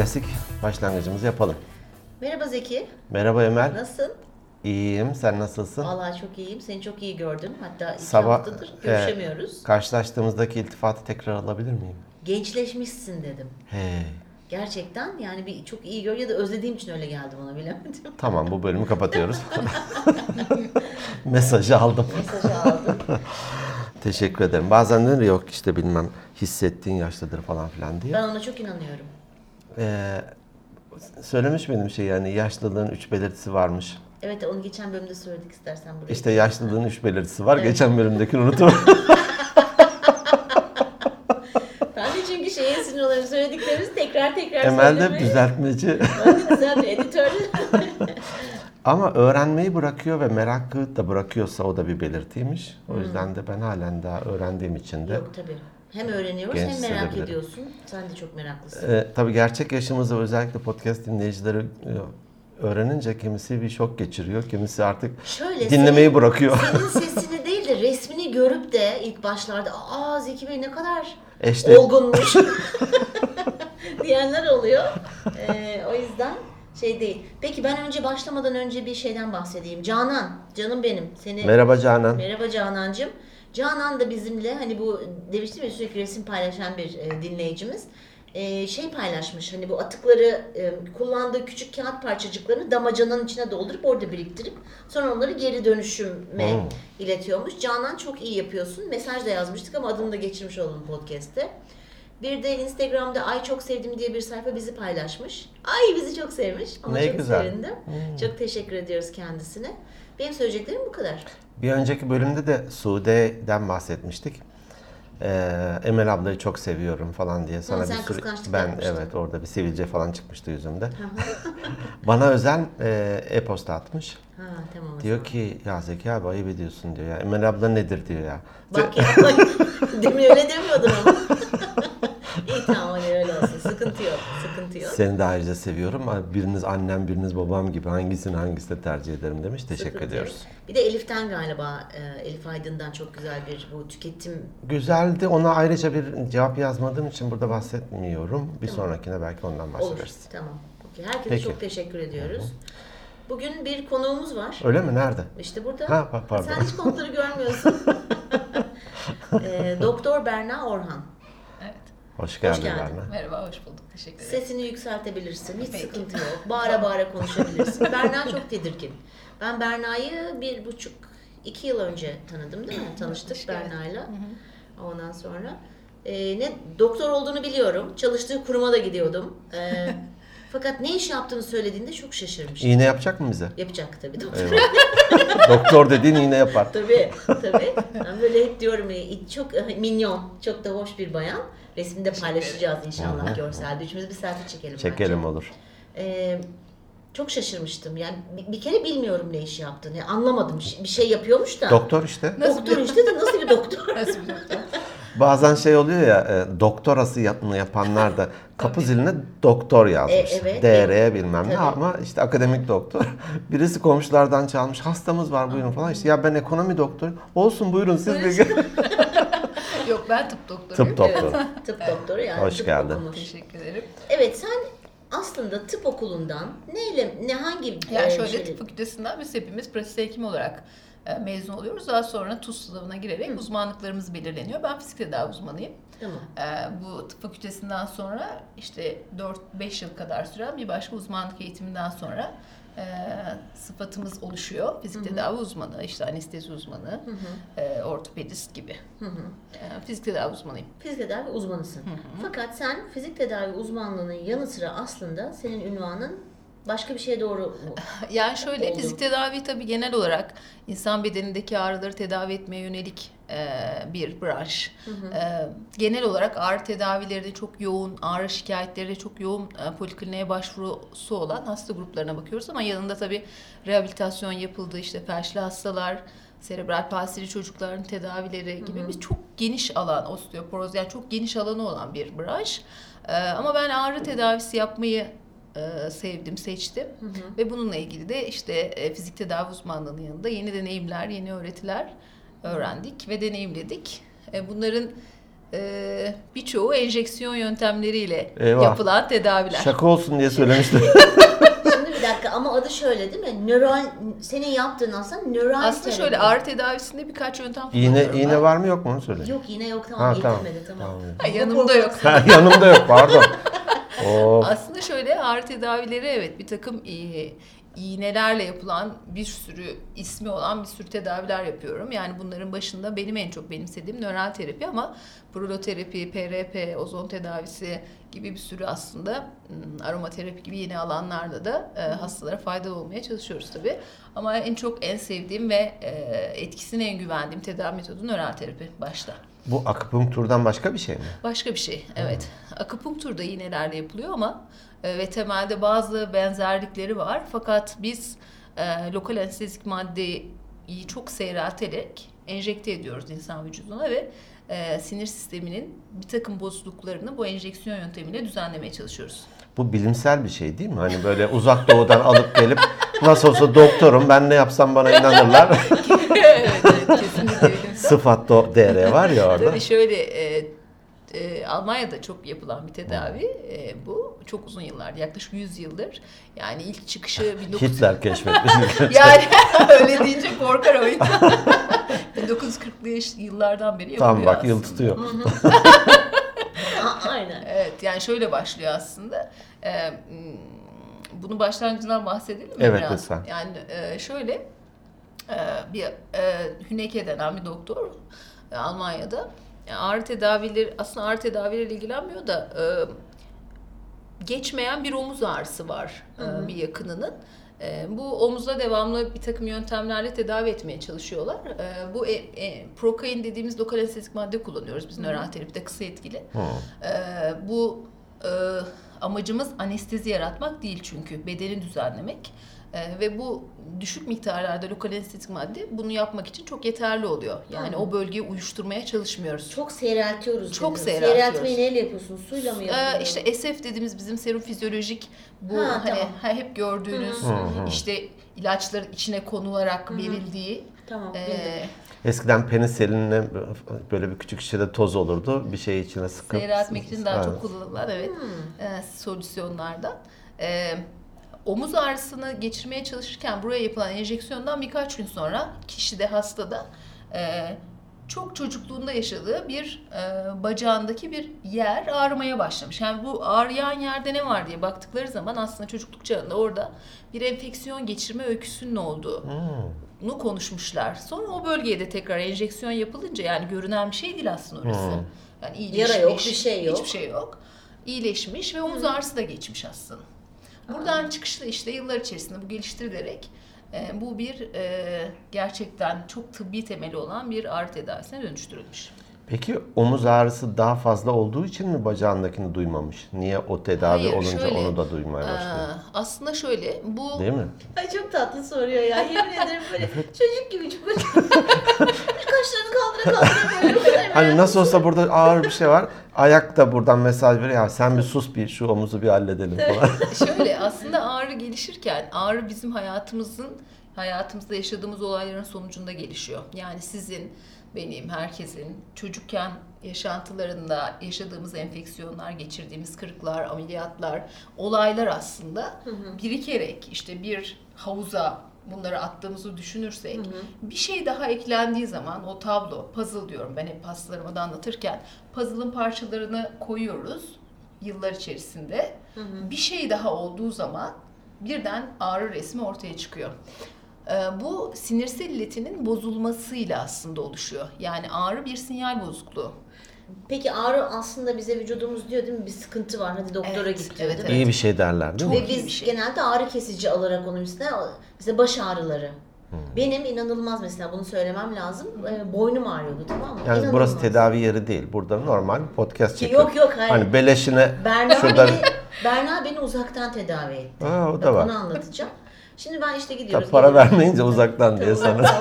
klasik başlangıcımızı yapalım. Merhaba Zeki. Merhaba Emel. Nasılsın? İyiyim. Sen nasılsın? Vallahi çok iyiyim. Seni çok iyi gördüm. Hatta iki Sabah haftadır görüşemiyoruz. e, karşılaştığımızdaki iltifatı tekrar alabilir miyim? Gençleşmişsin dedim. He. Gerçekten yani bir çok iyi gör ya da özlediğim için öyle geldi bana bilemedim. Tamam bu bölümü kapatıyoruz. Mesajı aldım. Mesajı aldım. Teşekkür ederim. Bazen de yok işte bilmem hissettiğin yaşlıdır falan filan diye. Ben ona çok inanıyorum. Ee, söylemiş benim şey yani yaşlılığın üç belirtisi varmış. Evet onu geçen bölümde söyledik istersen buraya. İşte yaşlılığın üç belirtisi var. Evet. Geçen bölümdekini unuttum. Ben de çünkü şeye sinir oluyorum. Söylediklerimizi tekrar tekrar Emel de söylemeyi. düzeltmeci. Ben de editör. Ama öğrenmeyi bırakıyor ve merakı da bırakıyorsa o da bir belirtiymiş. O yüzden de ben halen daha öğrendiğim için de. Yok tabii. Hem öğreniyoruz Genç hem merak ediyorsun. Sen de çok meraklısın. Ee, tabii gerçek yaşımızı özellikle podcast dinleyicileri e, öğrenince kimisi bir şok geçiriyor. Kimisi artık Şöyle dinlemeyi senin- bırakıyor. Senin sesini değil de resmini görüp de ilk başlarda aa Zeki Bey ne kadar E işte- olgunmuş diyenler oluyor. Ee, o yüzden şey değil. Peki ben önce başlamadan önce bir şeyden bahsedeyim. Canan, canım benim. Seni Merhaba Canan. Merhaba Canancığım. Canan da bizimle hani bu demiştim ya sürekli resim paylaşan bir e, dinleyicimiz. E, şey paylaşmış hani bu atıkları e, kullandığı küçük kağıt parçacıklarını damacananın içine doldurup orada biriktirip sonra onları geri dönüşüme Hmm. iletiyormuş. Canan çok iyi yapıyorsun. Mesaj da yazmıştık ama adını da geçirmiş oldum podcast'te. Bir de Instagram'da Ay çok sevdim diye bir sayfa bizi paylaşmış. Ay bizi çok sevmiş. Ona Ne çok güzel. sevindim. Çok teşekkür ediyoruz kendisine. Benim söyleyeceklerim bu kadar. Bir önceki bölümde de Sude'den bahsetmiştik. Ee, Emel ablayı çok seviyorum falan diye sana sen bir sürü ben yapmıştın. evet orada bir sivilce falan çıkmıştı yüzümde. Bana özel e, e-posta atmış. Ha tamam. Diyor ki ya Zeki abi ayıp ediyorsun diyor ya. Emel abla nedir diyor ya. Bak ya. Demin öyle demiyordun ama. Seni de ayrıca seviyorum. Biriniz annem, biriniz babam gibi hangisini hangisini tercih ederim demiş. Teşekkür Sıkıntı ediyoruz. Bir de Elif'ten galiba, e, Elif Aydın'dan çok güzel bir bu tüketim Güzeldi. Ona ayrıca bir cevap yazmadığım için burada bahsetmiyorum. Bir sonrakine belki ondan olur. bahsederiz. Tamam. Okey. Herkese Peki. çok teşekkür ediyoruz. Bugün bir konuğumuz var. Öyle mi? Nerede? İşte burada. Ha, pa- pardon. Sen hiç konukları görmüyorsun. e, Doktor Berna Orhan. Hoş geldin, geldin. Berna. Merhaba, hoş bulduk. Teşekkür ederim. Sesini yükseltebilirsin. Hiç Peki. sıkıntı yok. Bağıra bağıra konuşabilirsin. Berna çok tedirgin. Ben Berna'yı bir buçuk, iki yıl önce tanıdım değil mi? Tanıştık. Berna'yla. Ondan sonra. e, ne doktor olduğunu biliyorum. Çalıştığı kuruma da gidiyordum. E, fakat ne iş yaptığını söylediğinde çok şaşırmıştım. İğne yapacak mı bize? Yapacak tabii doktor. Eyvah. Doktor dediğin iğne yapar. Tabii, tabii. Ben böyle hep diyorum e, çok e, minyon, çok da hoş bir bayan. Resminde paylaşacağız inşallah görselde. Üçümüz bir selfie çekelim. bence. Çekelim olur. Ee, çok şaşırmıştım. Yani bir, bir kere bilmiyorum ne işi yaptığını. Yani anlamadım. Bir şey yapıyormuş da. Doktor işte. doktor işte de nasıl bir doktor? Nasıl bir doktor? Bazen şey oluyor ya e, doktorası yapını yapanlar da kapı ziline doktor yazmış. E, evet. DR bilmem ne Tabii. ama işte akademik doktor. Birisi komşulardan çalmış hastamız var buyurun falan. İşte ya ben ekonomi doktoru. Olsun buyurun siz de. Yok ben tıp doktoruyum. Tıp doktoru. Evet, tıp doktoru yani. Hoş tıp geldin. okumuş. Teşekkür ederim. Evet sen aslında tıp okulundan neyle ne hangi Yani e, şöyle şeyle- tıp fakültesinden biz hepimiz pratik hekim olarak e, mezun oluyoruz. Daha sonra TUS sınavına girerek uzmanlıklarımız belirleniyor. Ben fizik tedavi uzmanıyım. Tamam. E, bu tıp fakültesinden sonra işte 4-5 yıl kadar süren bir başka uzmanlık eğitiminden sonra e, sıfatımız oluşuyor. Fizik tedavi uzmanı, işte anestezi uzmanı, e, ortopedist gibi. E, fizik tedavi uzmanıyım. Fizik tedavi uzmanısın. Fakat sen fizik tedavi uzmanlığının yanı sıra aslında senin ünvanın başka bir şeye doğru mu? Yani şöyle Oldu. fizik tedavi tabii genel olarak insan bedenindeki ağrıları tedavi etmeye yönelik e, bir branş. E, genel olarak ağrı tedavileri de çok yoğun, ağrı şikayetleri de çok yoğun e, polikliniğe başvurusu olan hasta gruplarına bakıyoruz ama yanında tabii rehabilitasyon yapıldığı işte felçli hastalar, serebral palsili çocukların tedavileri gibi bir çok geniş alan osteoporoz yani çok geniş alanı olan bir branş. E, ama ben ağrı tedavisi yapmayı e, sevdim, seçtim. Ve bununla ilgili de işte e, fizik tedavi uzmanlığının yanında yeni deneyimler, yeni öğretiler öğrendik ve deneyimledik. E, bunların e, birçoğu enjeksiyon yöntemleriyle Eyvah. yapılan tedaviler. Şaka olsun diye söylemiştim. Şimdi bir dakika ama adı şöyle değil mi? Nöral, senin yaptığın aslında nöral Aslında terapi. şöyle ağrı tedavisinde birkaç yöntem iğne kullanıyorum iğne ben. var mı yok mu onu söyle. Yok yine yok tamam Ha, tamam. yetemedi tamam. Tamam. Ha, yanımda yok. Ha, yanımda yok pardon. Of. Aslında şöyle ağrı tedavileri evet bir takım e, iğnelerle yapılan bir sürü ismi olan bir sürü tedaviler yapıyorum. Yani bunların başında benim en çok benimsediğim nöral terapi ama proloterapi, PRP, ozon tedavisi gibi bir sürü aslında hmm, aromaterapi gibi yeni alanlarda da e, hastalara faydalı olmaya çalışıyoruz tabii. Ama en çok en sevdiğim ve e, etkisine en güvendiğim tedavi metodu nöral terapi başta. Bu akupunkturdan başka bir şey mi? Başka bir şey, evet. Akupunktur da iğnelerle yapılıyor ama e, ve temelde bazı benzerlikleri var. Fakat biz e, lokal anestezik maddeyi çok seyrelterek enjekte ediyoruz insan vücuduna ve e, sinir sisteminin bir takım bozukluklarını bu enjeksiyon yöntemiyle düzenlemeye çalışıyoruz. Bu bilimsel bir şey değil mi? Hani böyle uzak doğudan alıp gelip nasıl olsa doktorum ben ne yapsam bana inanırlar. evet, evet, kesinlikle bilimsel. Sıfat do DR var ya orada. Tabii şöyle e, e, Almanya'da çok yapılan bir tedavi e, bu. Çok uzun yıllar, yaklaşık 100 yıldır. Yani ilk çıkışı 1900 Hitler keşfetmiş. Yani öyle deyince korkar o insan. 1940'lı yaş- yıllardan beri yapılıyor Tamam bak aslında. yıl tutuyor. Aynen. Evet yani şöyle başlıyor aslında. Ee, bunu başlangıcından bahsedelim mi Evet, biraz? lütfen. Yani e, şöyle bir e, Hüneke denen bir doktor e, Almanya'da yani ağrı tedavileri aslında ağrı tedavileriyle ilgilenmiyor da e, geçmeyen bir omuz ağrısı var e, bir yakınının. E, bu omuzda devamlı bir takım yöntemlerle tedavi etmeye çalışıyorlar. E, bu e, e, prokain dediğimiz lokal anestezik madde kullanıyoruz biz nöral terapide kısa etkili. Hı. Ee, bu e, amacımız anestezi yaratmak değil çünkü bedeni düzenlemek Ee, ve bu düşük miktarlarda lokal anestezik madde bunu yapmak için çok yeterli oluyor. Yani o bölgeyi uyuşturmaya çalışmıyoruz. Çok seyreltiyoruz. Çok dedin. seyreltiyoruz. Seyreltmeyi neyle yapıyorsun? Suyla mı yapıyorsun? Ee, işte SF dediğimiz bizim serum fizyolojik bu Ha, hani tamam. hep gördüğünüz işte ilaçların içine konularak verildiği Tamam. e, bildim. Eskiden peniselinle böyle bir küçük şişede toz olurdu. Bir şey içine sıkıp... Seyahatmek için daha Evet. çok kullanılan evet e, solüsyonlardan. E, omuz ağrısını geçirmeye çalışırken buraya yapılan enjeksiyondan birkaç gün sonra kişide hastada e, çok çocukluğunda yaşadığı bir e, bacağındaki bir yer ağrımaya başlamış. Yani bu ağrıyan yerde ne var diye baktıkları zaman aslında çocukluk çağında orada bir enfeksiyon geçirme öyküsünün olduğu Hmm. nu konuşmuşlar. Sonra o bölgeye de tekrar enjeksiyon yapılınca yani görünen bir şey değil aslında orası. Hmm. Yani iyileşmiş. Yara yok, bir şey yok. Hiçbir şey yok. İyileşmiş ve omuz ağrısı da geçmiş aslında. Buradan çıkışta işte yıllar içerisinde bu geliştirilerek e, bu bir e, gerçekten çok tıbbi temeli olan bir ağrı tedavisine dönüştürülmüş. Peki omuz ağrısı daha fazla olduğu için mi bacağındakini duymamış? Niye o tedavi Hayır, olunca şöyle, onu da duymaya başlıyor? aslında şöyle bu Değil mi? Ay çok tatlı soruyor ya. Yemin ederim böyle çocuk gibi çok Kaşlarını kaldıra kaldıra böyle. böyle Hani nasıl olsa burada ağır bir şey var. Ayak da buradan mesaj veriyor. Ya sen bir sus bir şu omuzu bir halledelim falan. Şöyle aslında ağrı gelişirken ağrı bizim hayatımızın hayatımızda yaşadığımız olayların sonucunda gelişiyor. Yani sizin, benim, herkesin çocukken yaşantılarında yaşadığımız enfeksiyonlar, geçirdiğimiz kırıklar, ameliyatlar, olaylar aslında birikerek işte bir havuza bunları attığımızı düşünürsek bir şey daha eklendiği zaman o tablo, puzzle diyorum ben hep hastalarıma da anlatırken puzzle'ın parçalarını koyuyoruz yıllar içerisinde. Bir şey daha olduğu zaman birden ağrı resmi ortaya çıkıyor. Ee, Bu sinirsel iletinin bozulmasıyla aslında oluşuyor. Yani ağrı bir sinyal bozukluğu. Peki ağrı aslında bize vücudumuz diyor değil mi? Bir sıkıntı var. Hadi doktora Evet, git diyor evet, değil mi? İyi bir şey derler değil mi? Çok Ve iyi biz şey. genelde ağrı kesici alarak onu üstüne mesela baş ağrıları. Benim inanılmaz mesela bunu söylemem lazım. Ee, boynum ağrıyordu tamam mı? Yani İnanılmaz. burası tedavi yeri değil. Burada normal podcast Ki çekiyor. Yok yok hayır. Hani beleşine Berna şurada... beni, Berna beni uzaktan tedavi etti. Aa, o da Bak var. Onu anlatacağım. Şimdi ben işte gidiyoruz. Tabii para vermeyince uzaktan diye sana.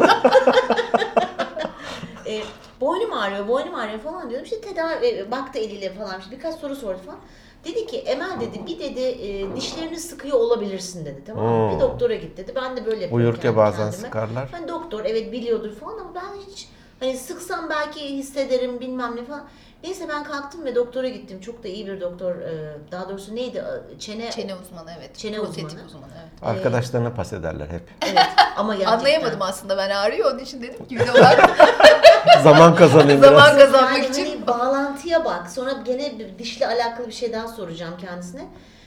e, boynum ağrıyor, boynum ağrıyor falan diyorum. İşte tedavi, e, baktı eliyle falan işte birkaç soru sordu falan. Dedi ki Emel dedi bir dedi e, dişlerini sıkıyor olabilirsin dedi tamam mı? Hmm. Bir doktora git dedi. Ben de böyle yapıyorum Uyurken bazen kendime. sıkarlar. Ben doktor evet biliyordur falan ama ben hiç Hani sıksam belki hissederim bilmem ne falan. Neyse ben kalktım ve doktora gittim. Çok da iyi bir doktor. e, Daha doğrusu neydi? Çene. Çene uzmanı evet. Çene Prostetik uzmanı. uzmanı evet. Arkadaşlarına pas ederler hep. Evet ama gerçekten. Anlayamadım aslında ben ağrıyor onun için dedim ki bir de bak Zaman kazanayım biraz. zaman kazanmak Yani için. hani bağlantıya bak. Sonra gene bir dişle alakalı bir şey daha soracağım kendisine.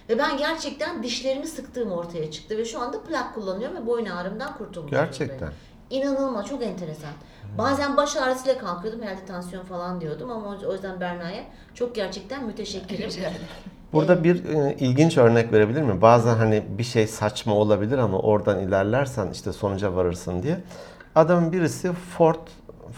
Ve ben gerçekten dişlerimi sıktığım ortaya çıktı. Ve şu anda plak kullanıyorum ve boyun ağrımdan kurtulmuş Gerçekten. durumdayım. İnanılmaz, çok enteresan. Bazen baş ağrısıyla kalkıyordum. Herhalde tansiyon falan diyordum ama o- yüzden Berna'ya çok gerçekten müteşekkirim. Burada bir e, ilginç örnek verebilir miyim? Bazen hani bir şey saçma olabilir ama oradan ilerlersen işte sonuca varırsın diye. Adamın birisi Ford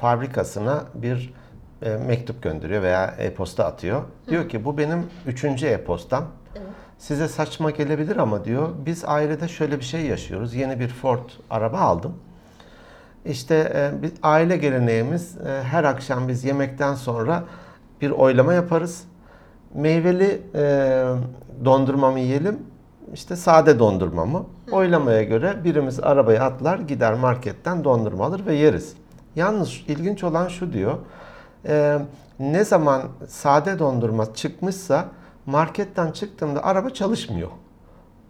fabrikasına bir e, mektup gönderiyor veya e-posta atıyor. Diyor ki bu benim üçüncü e-postam. Evet. Size saçma gelebilir ama diyor biz ailede şöyle bir şey yaşıyoruz. Yeni bir Ford araba aldım. İşte e, biz aile geleneğimiz e, her akşam biz yemekten sonra bir oylama yaparız. Meyveli e, dondurma mı yiyelim, işte sade dondurma mı? Oylamaya göre birimiz arabaya atlar, gider marketten dondurma alır ve yeriz. Yalnız ilginç olan şu diyor, e, ne zaman sade dondurma çıkmışsa marketten çıktığımda araba çalışmıyor.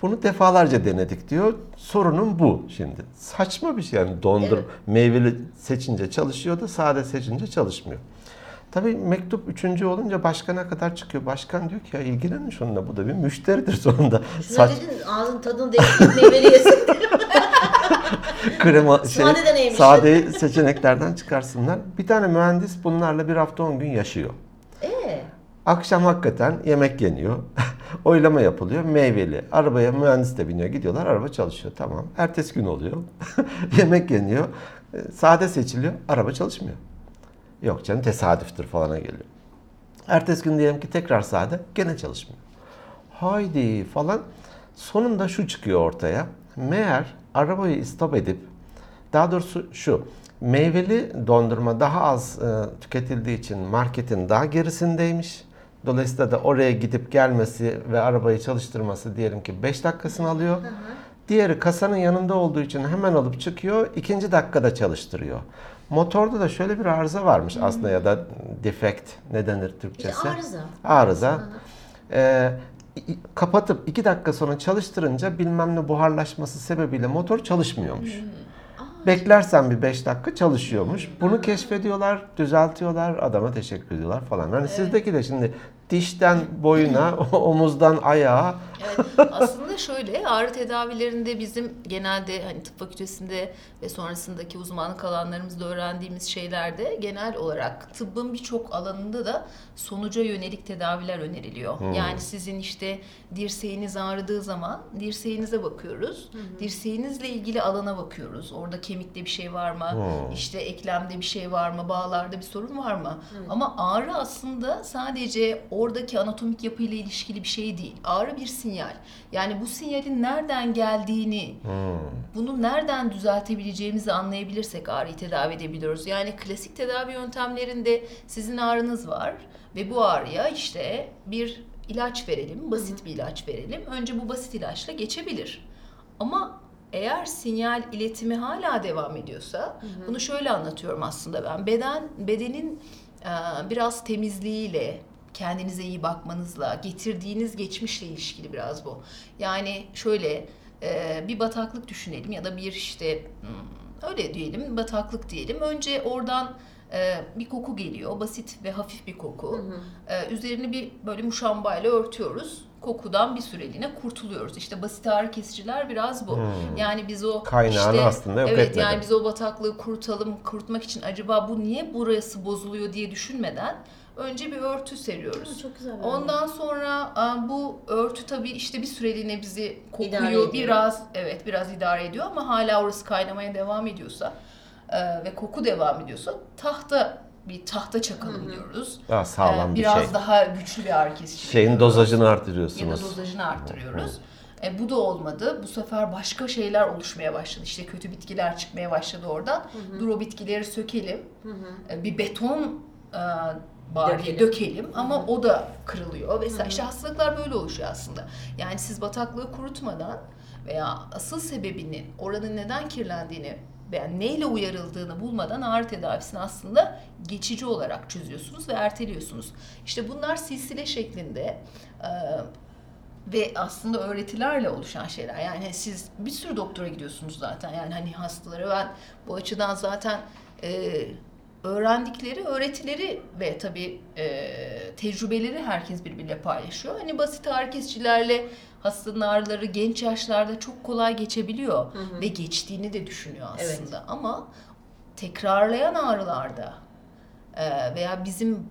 Bunu defalarca denedik diyor. Sorunum bu şimdi. Saçma bir şey yani dondur Evet. meyveli seçince çalışıyor da sade seçince çalışmıyor. Tabii mektup üçüncü olunca başkana kadar çıkıyor. Başkan diyor ki ya ilgilenin şununla bu da bir müşteridir sonunda. Şuna Saç, dedin ağzın tadını değiştirip meyveli yesin. krema şey, Sade seçeneklerden çıkarsınlar. Bir tane mühendis bunlarla bir hafta on gün yaşıyor. Ee, Akşam hakikaten yemek yeniyor. Oylama yapılıyor. Meyveli. Arabaya mühendis de biniyor. Gidiyorlar. Araba çalışıyor. Tamam. Ertesi gün oluyor. yemek yeniyor. E, Sade seçiliyor. Araba çalışmıyor. Yok canım tesadüftür falana geliyor. Ertesi gün diyelim ki tekrar sade. Gene çalışmıyor. Haydi falan. Sonunda şu çıkıyor ortaya. Meğer arabayı istop edip daha doğrusu şu meyveli dondurma daha az e, tüketildiği için marketin daha gerisindeymiş. Dolayısıyla da oraya gidip gelmesi ve arabayı çalıştırması diyelim ki 5 dakikasını alıyor. Diğeri kasanın yanında olduğu için hemen alıp çıkıyor. ikinci dakikada çalıştırıyor. Motorda da şöyle bir arıza varmış aslında ya da defect ne denir Türkçesi? arıza. Arıza. Ee, kapatıp iki dakika sonra çalıştırınca bilmem ne buharlaşması sebebiyle motor çalışmıyormuş. Beklersen bir 5 dakika çalışıyormuş. Bunu keşfediyorlar, düzeltiyorlar, adama teşekkür ediyorlar falan. Hani sizdeki de şimdi dişten boyuna, omuzdan ayağa Evet, aslında şöyle ağrı tedavilerinde bizim genelde hani tıp fakültesinde ve sonrasındaki uzmanlık alanlarımızda öğrendiğimiz şeylerde genel olarak tıbbın birçok alanında da sonuca yönelik tedaviler öneriliyor. Yani sizin işte dirseğiniz ağrıdığı zaman dirseğinize bakıyoruz. Dirseğinizle ilgili alana bakıyoruz. Orada kemikte bir şey var mı? İşte eklemde bir şey var mı? Bağlarda bir sorun var mı? Ama ağrı aslında sadece oradaki anatomik yapıyla ilişkili bir şey değil. Ağrı bir sinyal. Yani bu sinyalin nereden geldiğini, bunu nereden düzeltebileceğimizi anlayabilirsek ağrıyı tedavi edebiliyoruz. Yani klasik tedavi yöntemlerinde sizin ağrınız var ve bu ağrıya işte bir ilaç verelim, basit bir ilaç verelim. Önce bu basit ilaçla geçebilir. Ama eğer sinyal iletimi hala devam ediyorsa, bunu şöyle anlatıyorum aslında ben. Beden bedenin e, biraz temizliğiyle, kendinize iyi bakmanızla, getirdiğiniz geçmişle ilişkili biraz bu. Yani şöyle e, bir bataklık düşünelim ya da bir işte hmm, öyle diyelim bataklık diyelim. Önce oradan e, bir koku geliyor, basit ve hafif bir koku. E, üzerini bir böyle muşambayla örtüyoruz. Kokudan bir süreliğine kurtuluyoruz. İşte basit ağrı kesiciler biraz bu. Yani biz o Kaynağını işte, aslında yok evet, etmeden. yani biz o bataklığı kurutalım, kurutmak için acaba bu niye burası bozuluyor diye düşünmeden önce bir örtü seriyoruz. Çok güzel. Ondan sonra bu örtü tabii işte bir süreliğine bizi kokuyor, biraz evet biraz idare ediyor ama hala orası kaynamaya devam ediyorsa ve koku devam ediyorsa tahta bir tahta çakalım diyoruz. daha sağlam E, bir biraz şey. daha güçlü bir kesici. Şeyin veriyoruz dozajını ya da artırıyorsunuz. dozajını arttırıyoruz. E, bu da olmadı. Bu sefer başka şeyler oluşmaya başladı. İşte kötü bitkiler çıkmaya başladı oradan. Dur o bitkileri sökelim. E, bir beton e, bari Dökelim. dökelim, ama o da kırılıyor vesaire. İşte hastalıklar böyle oluşuyor aslında. Yani siz bataklığı kurutmadan veya asıl sebebini, oranın neden kirlendiğini yani neyle uyarıldığını bulmadan ağrı tedavisini aslında geçici olarak çözüyorsunuz ve erteliyorsunuz. İşte bunlar silsile şeklinde e, ve aslında öğretilerle oluşan şeyler. Yani siz bir sürü doktora gidiyorsunuz zaten. Yani hani hastalara ben bu açıdan zaten e, öğrendikleri öğretileri ve tabii e, tecrübeleri herkes birbiriyle paylaşıyor. Hani basit ağrı kesicilerle hastanın ağrıları genç yaşlarda çok kolay geçebiliyor ve geçtiğini de düşünüyor Evet. aslında. Ama tekrarlayan ağrılarda e, veya bizim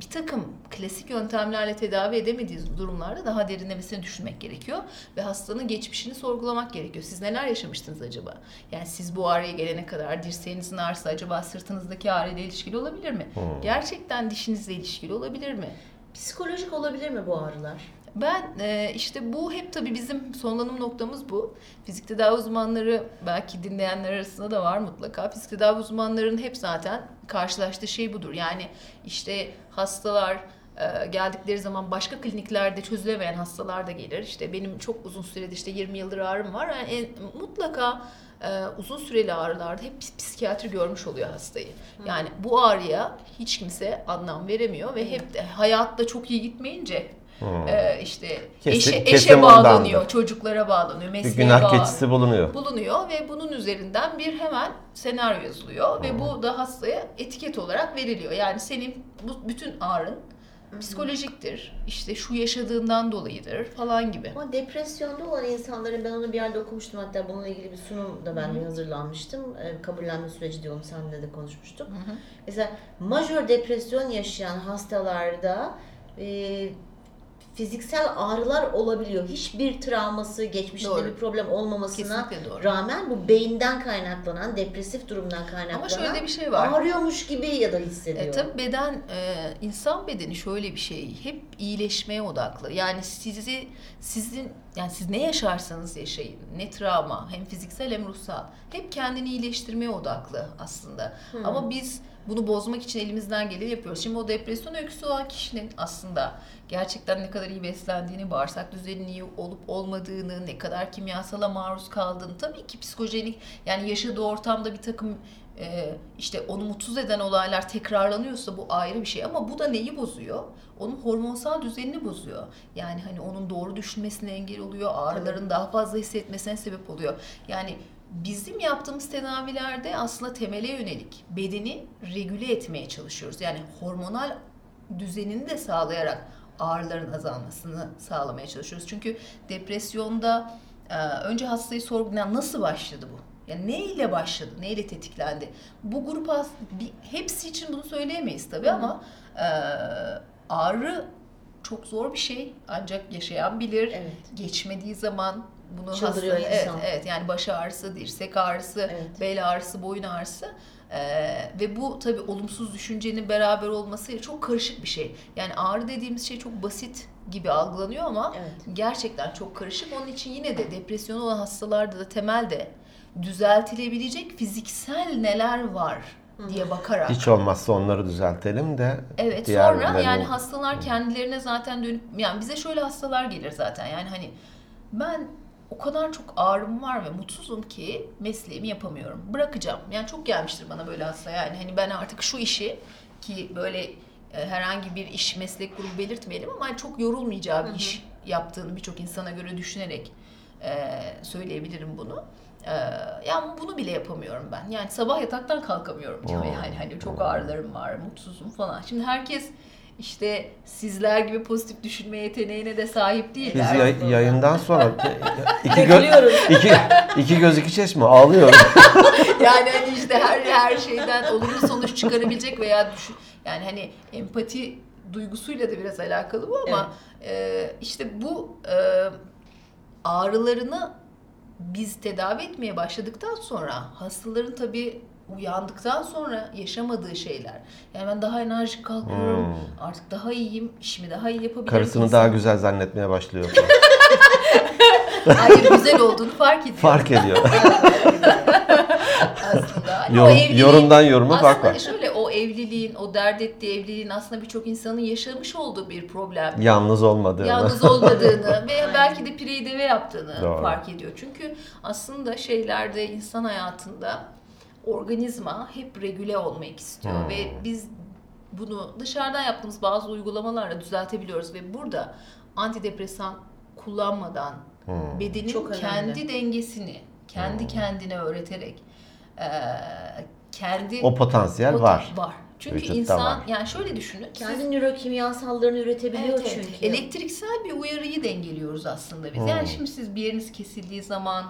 bir takım klasik yöntemlerle tedavi edemediğiniz durumlarda daha derinlemesine düşünmek gerekiyor ve hastanın geçmişini sorgulamak gerekiyor. Siz neler yaşamıştınız acaba? Yani siz bu ağrıya gelene kadar dirseğinizin ağrısı acaba sırtınızdaki ağrıyla ilişkili olabilir mi? Gerçekten dişinizle ilişkili olabilir mi? Psikolojik olabilir mi bu ağrılar? Ben e, işte bu hep tabii bizim sonlanım noktamız bu. Fizik tedavi uzmanları belki dinleyenler arasında da var mutlaka. Fizik tedavi uzmanlarının hep zaten karşılaştığı şey budur. Yani işte hastalar e, geldikleri zaman başka kliniklerde çözülemeyen hastalar da gelir. İşte benim çok uzun süredir işte 20 yıldır ağrım var. Yani en- mutlaka e, uzun süreli ağrılarda hep psikiyatri görmüş oluyor hastayı. Yani bu ağrıya hiç kimse anlam veremiyor ve hep de hayatta çok iyi gitmeyince ee, işte Kesin- eşe, kesin eşe bağlanıyor, çocuklara bağlanıyor, Bir mesleğe günah bağlanıyor. keçisi bulunuyor. bulunuyor ve bunun üzerinden bir hemen senaryo yazılıyor ve bu da hastaya etiket olarak veriliyor. Yani senin bu bütün ağrın psikolojiktir. İşte şu yaşadığından dolayıdır falan gibi. Ama depresyonda olan insanların ben onu bir yerde okumuştum hatta bununla ilgili bir sunum da ben de hazırlanmıştım. E, kabullenme süreci diyorum seninle de konuşmuştuk. Mesela majör depresyon yaşayan hastalarda e, fiziksel ağrılar olabiliyor. Hiçbir travması, geçmişinde Doğru. bir problem olmamasına rağmen bu beyinden kaynaklanan, depresif durumdan kaynaklanan Ama şöyle bir şey var. ağrıyormuş gibi ya da hissediyor. E, tabii beden, e, insan bedeni şöyle bir şey, hep iyileşmeye odaklı. Yani sizi, sizin, yani siz ne yaşarsanız yaşayın, ne travma, hem fiziksel hem ruhsal, hep kendini iyileştirmeye odaklı aslında. Ama biz bunu bozmak için elimizden geleni yapıyoruz. Şimdi o depresyon öyküsü olan kişinin aslında gerçekten ne kadar iyi beslendiğini, bağırsak düzeninin iyi olup olmadığını, ne kadar kimyasala maruz kaldığını, tabii ki psikojenik, yani yaşadığı ortamda bir takım e, işte onu mutsuz eden olaylar tekrarlanıyorsa bu ayrı bir şey ama bu da neyi bozuyor? Onun hormonsal düzenini bozuyor. Yani hani onun doğru düşünmesine engel oluyor, ağrıların daha fazla hissetmesine sebep oluyor. Yani bizim yaptığımız tedavilerde aslında temele yönelik bedeni regüle etmeye çalışıyoruz. Yani hormonal düzenini de sağlayarak ağrıların azalmasını sağlamaya çalışıyoruz. Çünkü depresyonda e, önce hastayı sorgulayan nasıl başladı bu? Yani neyle başladı, neyle tetiklendi? Bu grup hepsi için bunu söyleyemeyiz tabii ama e, ağrı çok zor bir şey ancak yaşayan bilir. Evet. Geçmediği zaman bunu Çıldırıyor hasta, evet, insan. evet yani baş ağrısı, dirsek ağrısı, Evet. bel ağrısı, boyun ağrısı ee, ve bu tabii olumsuz düşüncenin beraber olmasıyla çok karışık bir şey. Yani ağrı dediğimiz şey çok basit gibi algılanıyor ama Evet. gerçekten çok karışık. Onun için yine de depresyon olan hastalarda da temelde düzeltilebilecek fiziksel neler var diye bakarak. Hiç olmazsa onları düzeltelim de Evet diğer sonra ürünlerin- yani hastalar kendilerine zaten dönüp yani bize şöyle hastalar gelir zaten yani hani ben o kadar çok ağrım var ve mutsuzum ki mesleğimi yapamıyorum. Bırakacağım. Yani çok gelmiştir bana böyle hasta yani hani ben artık şu işi ki böyle e, herhangi bir iş meslek grubu belirtmeyelim ama hani çok yorulmayacağı bir iş yaptığını birçok insana göre düşünerek e, söyleyebilirim bunu. E, yani bunu bile yapamıyorum ben. Yani sabah yataktan kalkamıyorum diyor yani hani çok ağrılarım var, mutsuzum falan. Şimdi herkes işte sizler gibi pozitif düşünme yeteneğine de sahip Biz değiller. yay- yayından sonra iki, gö iki, iki göz iki çeşme ağlıyoruz. yani hani işte her her şeyden olumlu sonuç çıkarabilecek veya düşün, yani hani empati duygusuyla da biraz alakalı bu ama e, işte bu e, ağrılarını biz tedavi etmeye başladıktan sonra hastaların tabii uyandıktan sonra yaşamadığı şeyler. Yani ben daha enerjik kalkıyorum. Hmm. Artık daha iyiyim. işimi daha iyi yapabilirim. Karısını İnsan- daha güzel zannetmeye başlıyor. Hayır güzel olduğunu fark ediyor. Fark ediyor. aslında. Hani Yorum- evliliğin- yorumdan yoruma fark var. şöyle o evliliğin, o dert ettiği evliliğin aslında birçok insanın yaşamış olduğu bir problem. Yalnız olmadığını. Yalnız olmadığını ve belki de pireyi deve yaptığını Doğru. fark ediyor. Çünkü aslında şeylerde insan hayatında organizma hep regüle olmak istiyor Hmm. ve biz bunu dışarıdan yaptığımız bazı uygulamalarla düzeltebiliyoruz ve burada antidepresan kullanmadan Hmm. bedenin Çok önemli. kendi dengesini kendi kendine öğreterek eee, kendi O potansiyel pota- var. var. Çünkü Vücutta insan var. yani şöyle düşünün. siz- Kendi nörokimyasallarını üretebiliyor Evet, evet. çünkü. Elektriksel bir uyarıyı dengeliyoruz aslında biz. Hmm. Yani şimdi siz bir yeriniz kesildiği zaman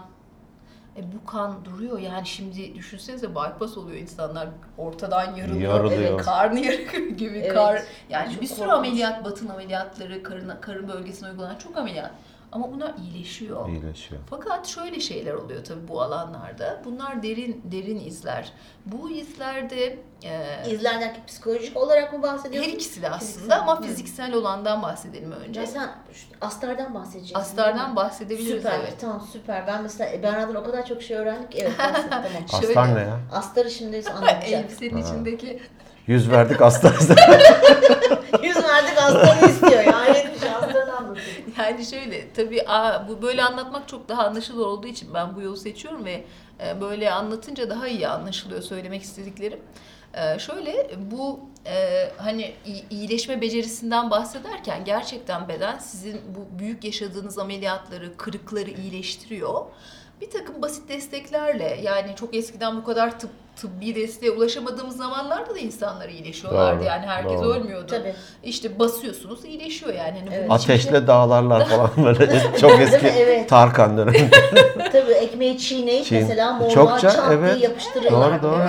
e, bu kan duruyor. Yani şimdi düşünsenize bypass oluyor insanlar ortadan yarılıyor. Yarılıyor. Evet, karnı yarık gibi Evet. kar. Yani Çok bir sürü korkunç. ameliyat, batın ameliyatları, karın, karın bölgesine uygulanan çok ameliyat. Ama bunlar iyileşiyor. İyileşiyor. Fakat şöyle şeyler oluyor tabii bu alanlarda. Bunlar derin derin izler. Bu izlerde e, İzler derken psikolojik olarak mı her bahsediyorsun? ikisi de aslında Fiziksel. ama Hı. fiziksel olandan bahsedelim önce. Ya sen şu astardan bahsedeceksin. değil Astardan bahsedebiliriz Süper, evet. tamam süper. Ben mesela Berna'dan o kadar çok şey öğrendik. ki, Evet, bahset, tamam. Şöyle- Aslan ne ya? Astarı şimdi anlatacağım. Elbisenin içindeki Yüz verdik aslan. Yüz verdik astarı istiyor. Ya hayret bir şey astarını anlatıyor. Yani şöyle tabii aa, bu böyle anlatmak çok daha anlaşılır olduğu için ben bu yolu seçiyorum ve e, böyle anlatınca daha iyi anlaşılıyor söylemek istediklerim. E, şöyle bu e, hani iyi- iyileşme becerisinden bahsederken gerçekten beden sizin bu büyük yaşadığınız ameliyatları, kırıkları iyileştiriyor. Bir takım basit desteklerle yani çok eskiden bu kadar tıp, tıbbi desteğe ulaşamadığımız zamanlarda da insanlar iyileşiyorlardı. Doğru, Yani herkes doğru. ölmüyordu. Tabii. İşte basıyorsunuz iyileşiyor yani. Hani Evet. bir şey- Ateşle dağlarlar falan böyle çok eski Evet. Tarkan dönemi. Tabii ekmeği çiğneyip Çiğ- mesela morluğa Çokça, çat diye evet. yapıştırıyorlar. doğru doğru.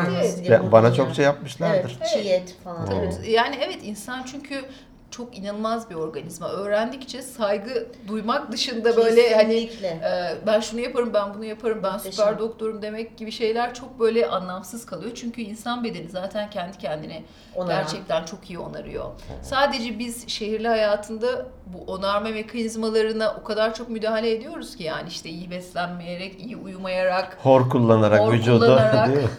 Evet, Bana çokça yapmışlardır. Evet, çiğ et falan. Evet. Yani evet insan çünkü çok inanılmaz bir organizma. Öğrendikçe saygı duymak dışında böyle hani Kesinlikle. e, ben şunu yaparım, ben bunu yaparım, ben Muhteşem. süper doktorum demek gibi şeyler çok böyle anlamsız kalıyor. Çünkü insan bedeni zaten kendi kendine Onaran. gerçekten çok iyi onarıyor. Sadece biz şehirli hayatında bu onarma mekanizmalarına o kadar çok müdahale ediyoruz ki yani işte iyi beslenmeyerek, iyi uyumayarak, Hor kullanarak Hor vücudu kullanarak. değil mi?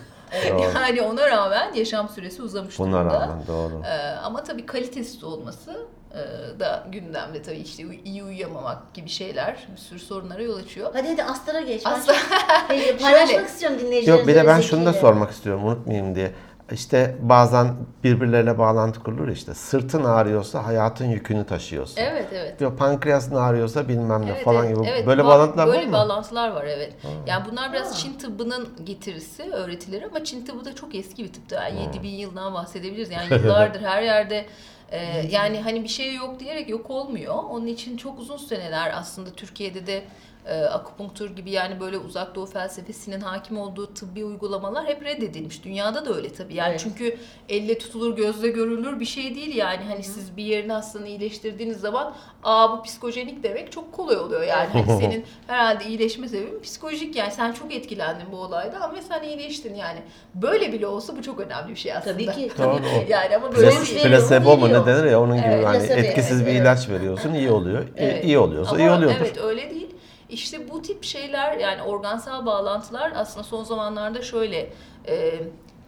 Doğru. yani ona rağmen yaşam süresi uzamış Buna durumda. rağmen doğru. Ee, ama tabii kalitesiz olması e, da gündemde tabii işte iyi uyuyamamak gibi şeyler bir sürü sorunlara yol açıyor. Hadi hadi Astar'a geç. Ben Aslında Peki, paylaşmak Şöyle. istiyorum dinleyicilerimize. Yok bir de ben şunu da sormak istiyorum unutmayayım diye. İşte bazen birbirleriyle bağlantı kurulur işte. Sırtın ağrıyorsa hayatın yükünü taşıyorsun. evet evet. Diyor pankreasın ağrıyorsa bilmem ne Evet, falan evet, gibi. evet. Böyle Ba- bağlantılar böyle var mı? bağlantılar var evet. Yani bunlar biraz Çin tıbbının getirisi, öğretileri ama Çin tıbbı da çok eski bir tıptı. Yani 7000 yıldan bahsedebiliriz. Yani yıllardır her yerde e, yani hani bir şey yok diyerek yok olmuyor. Onun için çok uzun seneler aslında Türkiye'de de akupunktur gibi yani böyle uzak doğu felsefesinin hakim olduğu tıbbi uygulamalar hep reddedilmiş. Dünyada da öyle tabii. Yani Evet. çünkü elle tutulur, gözle görülür bir şey değil yani. Hani siz bir yerini hastanı iyileştirdiğiniz zaman aa bu psikojenik demek çok kolay oluyor yani. Hani senin herhalde iyileşme sebebin psikolojik yani sen çok etkilendin bu olaydan ve sen iyileştin yani. Böyle bile olsa bu çok önemli bir şey aslında. Tabii ki. Tabii ki. Yani ama böyle değil. veriyor mu? Plasebo mu ne denir ya onun gibi Evet, hani etkisiz evet, bir evet. ilaç veriyorsun iyi oluyor. İyi- Evet. İyi oluyorsa Ama iyi oluyordur. Evet öyle değil. İşte bu tip şeyler yani organsal bağlantılar aslında son zamanlarda şöyle e,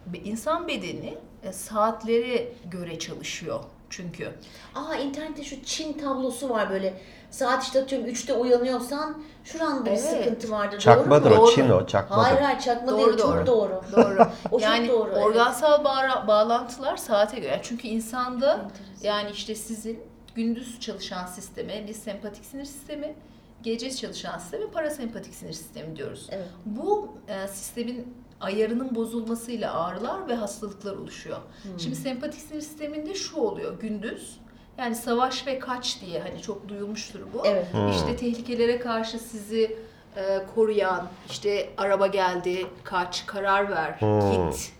bir insan bedeni e, saatlere göre çalışıyor çünkü. Aa internette şu Çin tablosu var böyle. Saat işte atıyorum 3'te uyanıyorsan şuranda bir Evet. sıkıntı vardır. Çakmadır doğru mu? o Doğru. Çin o çakmadır. Hayır hayır çakma Doğru, değil. doğru. Çok doğru. Doğru. O yani çok doğru. evet. organsal bağra- bağlantılar saate göre. Çünkü insanda Enteresan. yani işte sizin gündüz çalışan sisteme biz sempatik sinir sistemi, gece çalışan sisteme parasempatik sinir sistemi diyoruz. Evet. Bu e, sistemin ayarının bozulmasıyla ağrılar ve hastalıklar oluşuyor. Hmm. Şimdi sempatik sinir sisteminde şu oluyor gündüz yani savaş ve kaç diye hani çok duyulmuştur bu. Evet. İşte tehlikelere karşı sizi e, koruyan, işte araba geldi, kaç, karar ver, Hmm. git,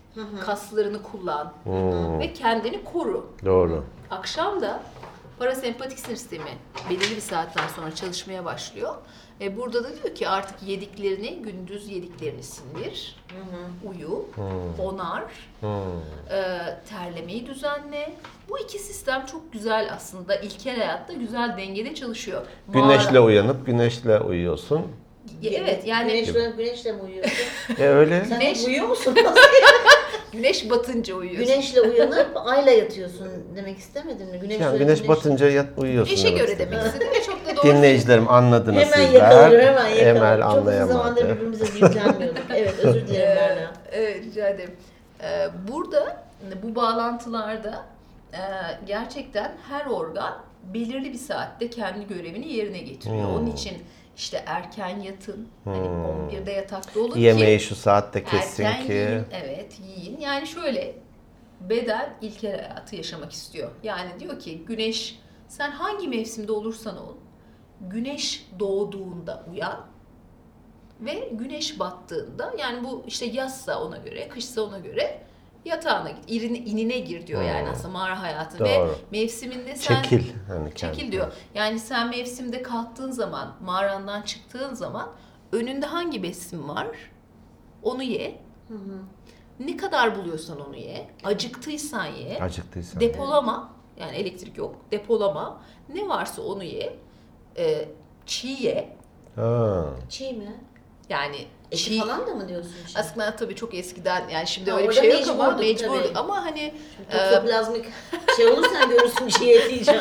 kaslarını kullan Hmm, ve kendini koru. doğru. Akşam da parasempatik sinir sistemi belirli bir saatten sonra çalışmaya başlıyor. E burada da diyor ki artık yediklerini, gündüz yediklerini sindir, uyu, onar, Hmm. e, terlemeyi düzenle. Bu iki sistem çok güzel aslında. İlkel hayatta güzel dengede çalışıyor. Güneşle Mağara- uyanıp güneşle uyuyorsun. Evet yani güneş, Güneşle, güneşle mi uyuyorsun? E öyle. Sen Güneş- uyuyor musun? Batınca uyuyorsun. güneşle uyanıp ayla yatıyorsun demek istemedin mi? Güneş, Yani güneş batınca yat uyuyorsun. Güneşe demek göre istedim. demek istedim ve çok da doğru. Dinleyicilerim anladınız Hemen sizler. yakalıyor, hemen yakalıyor. Emel Çok uzun zamandır anlayamadı. birbirimize yüklenmiyorduk. Evet, özür dilerim Berna. Evet rica ederim. Ee, burada bu bağlantılarda e, gerçekten her organ belirli bir saatte kendi görevini yerine getiriyor. Hmm. Onun için işte erken yatın, hani Hmm. 11'de yatakta olun ki Yemeği şu saatte kessin erken ki. yiyin, evet yiyin. Yani şöyle beden ilkel hayatı yaşamak istiyor. Yani diyor ki güneş sen hangi mevsimde olursan ol güneş doğduğunda uyan ve güneş battığında yani bu işte yazsa ona göre kışsa ona göre yatağına git irini, inine gir diyor yani Hmm. aslında mağara hayatı ve Doğru. mevsiminde sen Çekil. Hani Çekil diyor. Yani sen mevsimde kalktığın zaman, mağarandan çıktığın zaman önünde hangi besin var? Onu ye. Hı hı. Ne kadar buluyorsan onu ye. Acıktıysan ye. Acıktıysan. Depolama. Yani elektrik yok. Depolama. Ne varsa onu ye. Ee, çiğ ye. Ha. Çiğ mi? Yani Eti çiğ. falan da mı diyorsun şimdi? Aslında tabii çok eskiden yani şimdi Ha, öyle bir şey yok ama mecbur. tabii. Ama hani e, Toksoplazmik şey olursan görürsün çiğ et yiyeceğim.